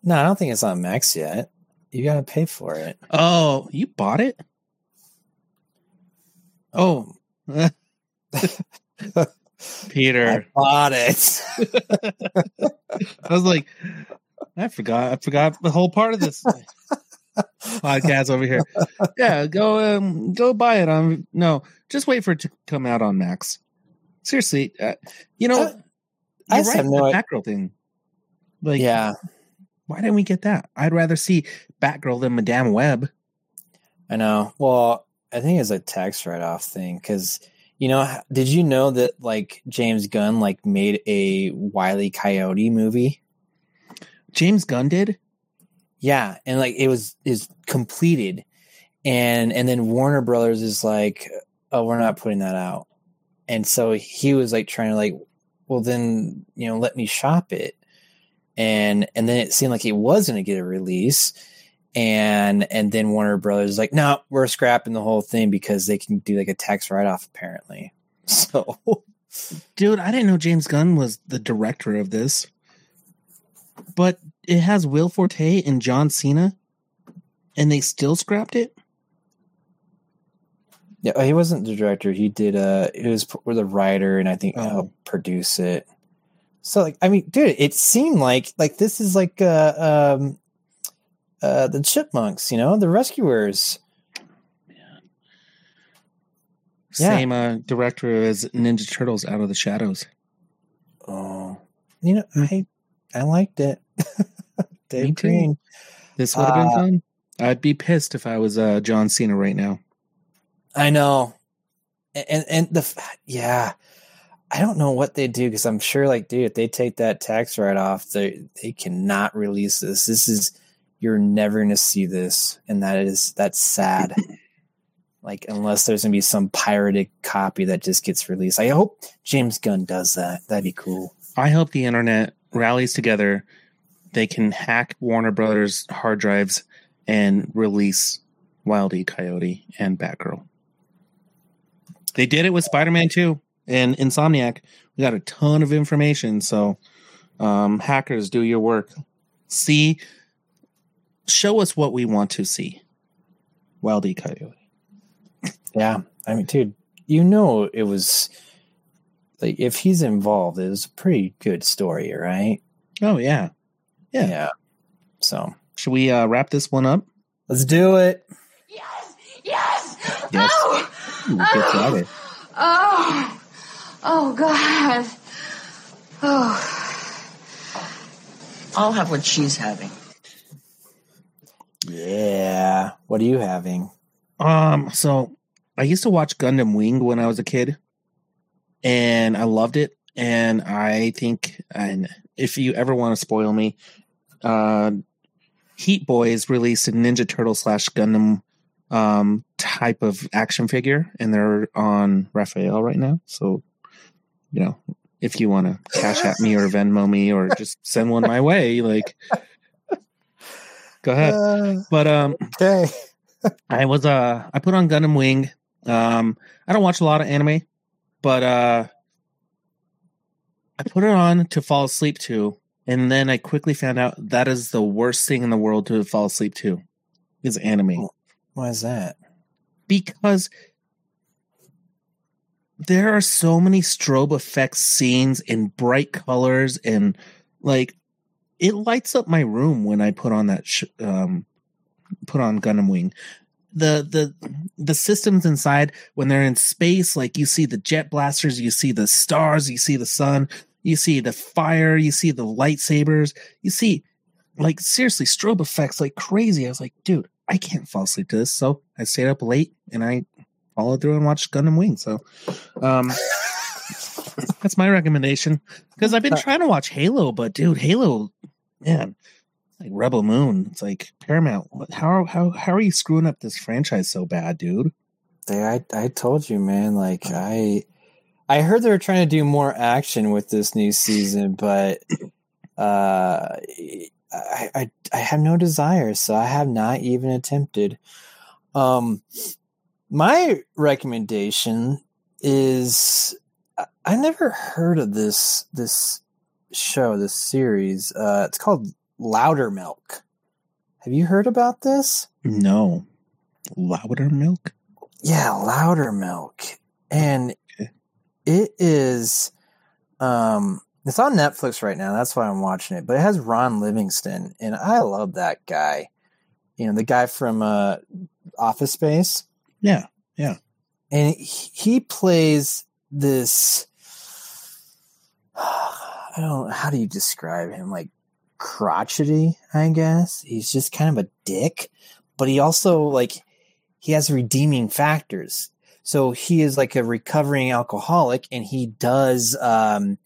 No, I don't think it's on Max yet. You got to pay for it. Oh, you bought it? Oh, Peter. I bought it. I was like, I forgot. I forgot the whole part of this podcast over here. Yeah, go um, go buy it on. No, just wait for it to come out on Max. Seriously, uh, you know, Uh, I right. have The no- Batgirl thing. Like, yeah, why didn't we get that? I'd rather see Batgirl than Madame Web. I know. Well, I think it's a tax write off thing because you know, did you know that like James Gunn like made a Wiley Coyote movie? James Gunn did. Yeah, and like it was is completed, and and then Warner Brothers is like, oh, we're not putting that out, and so he was like trying to like, well then you know let me shop it, and and then it seemed like it was going to get a release, and and then Warner Brothers like, no, we're scrapping the whole thing because they can do like a tax write off apparently. So Dude, I didn't know James Gunn was the director of this. But it has Will Forte and John Cena, and they still scrapped it. Yeah, he wasn't the director. He did uh, he was p- the writer and I think Oh. helped produce it. So like, I mean, dude, it seemed like like this is like uh um uh the chipmunks, you know, the rescuers. Yeah. Same uh, director as Ninja Turtles Out of the Shadows. Oh, you know, Hmm. I I liked it. Dave. Green. This would have been Uh, fun. I'd be pissed if I was uh, John Cena right now. I know, and and the yeah, I don't know what they do because I'm sure, like, dude, if they take that tax write off, they they cannot release this. This is you're never to see this, and that is that's sad. Like unless there's gonna be some pirated copy that just gets released. I hope James Gunn does that. That'd be cool. I hope the internet rallies together. They can hack Warner Brothers hard drives and release Wile E. Coyote and Batgirl. They did it with Spider Man 2 and Insomniac. We got a ton of information. So, um, hackers, do your work. See, show us what we want to see. Wile E. Coyote. Yeah. I mean, dude, you know it was like if he's involved, it was a pretty good story, right? Oh, yeah. Yeah. Yeah. So Should we uh, wrap this one up? let's do it. Yes! Yes! Yes. Oh! Ooh, get. Oh! Oh, God. Oh. I'll have what she's having. Yeah. What are you having? Um, so I used to watch Gundam Wing when I was a kid, and I loved it. And I think, and if you ever want to spoil me, uh, Heat Boys released a Ninja Turtle slash Gundam um type of action figure, and they're on Raphael right now. So, you know, if you want to cash at me or Venmo me or just send one my way, like, go ahead. Uh, But um, okay. I was uh I put on Gundam Wing. Um I don't watch a lot of anime, but uh I put it on to fall asleep to, and then I quickly found out that is the worst thing in the world to fall asleep to is anime. Why is that? Because there are so many strobe effects scenes in bright colors and like it lights up my room when I put on that sh- um put on Gundam Wing. The the the systems inside when they're in space, like you see the jet blasters, you see the stars, you see the sun, you see the fire, you see the lightsabers, you see like seriously strobe effects like crazy. I was like, dude, I can't fall asleep to this. So I stayed up late and I followed through and watched Gundam Wing. So um that's my recommendation. Because I've been trying to watch Halo, but dude, Halo, man, like Rebel Moon. It's like Paramount. How how how are you screwing up this franchise so bad, dude? They, I, I told you, man. Like I, I heard they were trying to do more action with this new season, but uh, I, I, I have no desire, so I have not even attempted. Um, my recommendation is I, never heard of this this show, this series. Uh, it's called Loudermilk. Have you heard about this? No, Loudermilk. Yeah, Loudermilk. And Okay. it is um it's on Netflix right now. That's why I'm watching it. But it has Ron Livingston and I love that guy. You know, the guy from uh Office Space. Yeah, yeah. And he plays this I don't how do you describe him? Like crotchety, I guess. He's just kind of a dick, but he also like he has redeeming factors. So he is like a recovering alcoholic and he does um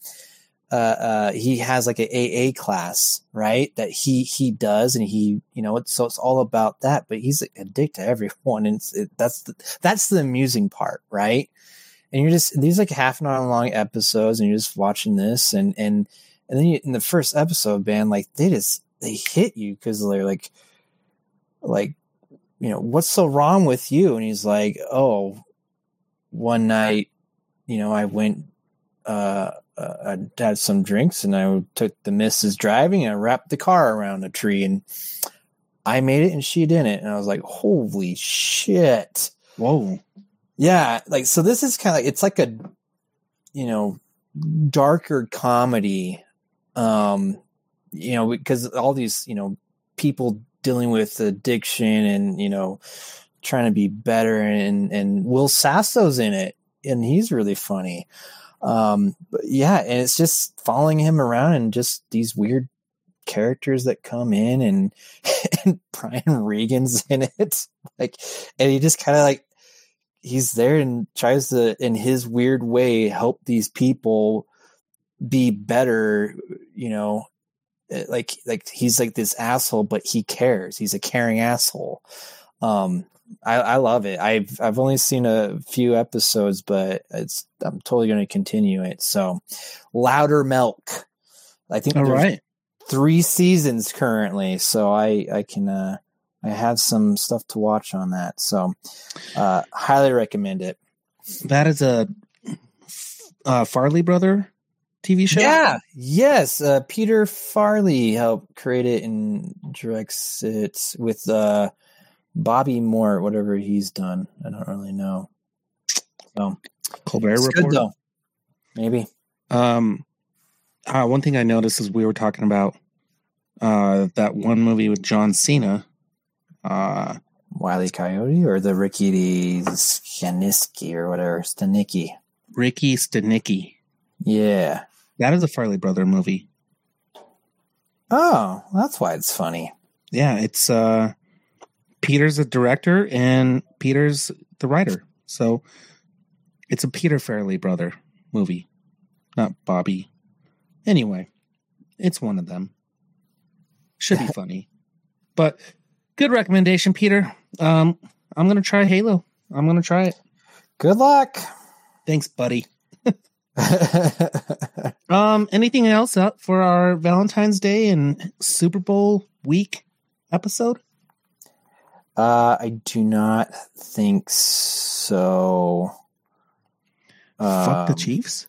uh, uh he has like a AA class, right? That he he does and he, you know, it's, so it's all about that, but he's a dick to everyone and it, that's the that's the amusing part, right? And you're just these like half an hour long episodes and you're just watching this and and and then you, in the first episode, man, like they just they hit you because they're like like you know what's so wrong with you and he's like oh one night you know i went uh, uh i had some drinks and i took the missus driving and i wrapped the car around a tree and i made it and she didn't. And i was like holy shit. Whoa, yeah like so this is kind of like it's like a you know darker comedy um you know because all these you know people dealing with addiction and you know trying to be better and and Will Sasso's in it and he's really funny um but yeah and it's just following him around and just these weird characters that come in and and Brian Regan's in it. Like and he just kind of like he's there and tries to in his weird way help these people be better you know? Eh, like like he's like this asshole but he cares. He's a caring asshole. Um I, I love it. I've I've only seen a few episodes, but it's I'm totally going to continue it. So, Loudermilk. I think All there's three seasons currently, so I I can uh I have some stuff to watch on that. So, uh highly recommend it. That is a uh, Farrelly brother TV show. Yeah, yes. Uh, Peter Farrelly helped create it and directs it with uh, Bobby Moore, whatever he's done. I don't really know. So Colbert it's good Report. though. Maybe. Um, uh, one thing I noticed is we were talking about uh, that one movie with John Cena. Uh, Wiley Coyote or the Ricky Staniski or whatever Stanicky. Ricky Stanicky. Yeah. That is a Farrelly brother movie. Oh, that's why it's funny. Yeah, it's uh, Peter's the director and Peter's the writer. So it's a Peter Farrelly brother movie, not Bobby. Anyway, it's one of them. Should be funny, but good recommendation, Peter. Um, I'm gonna try Halo. I'm gonna try it. Good luck. Thanks, buddy. Um, anything else up for our Valentine's Day and Super Bowl week episode? Uh, I do not think so. Fuck the Um, Chiefs.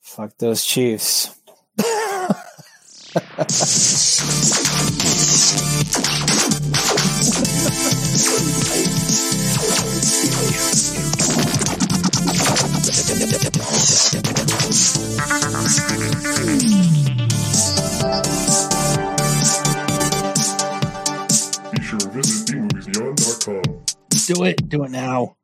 Fuck those Chiefs. Do it. Do it now.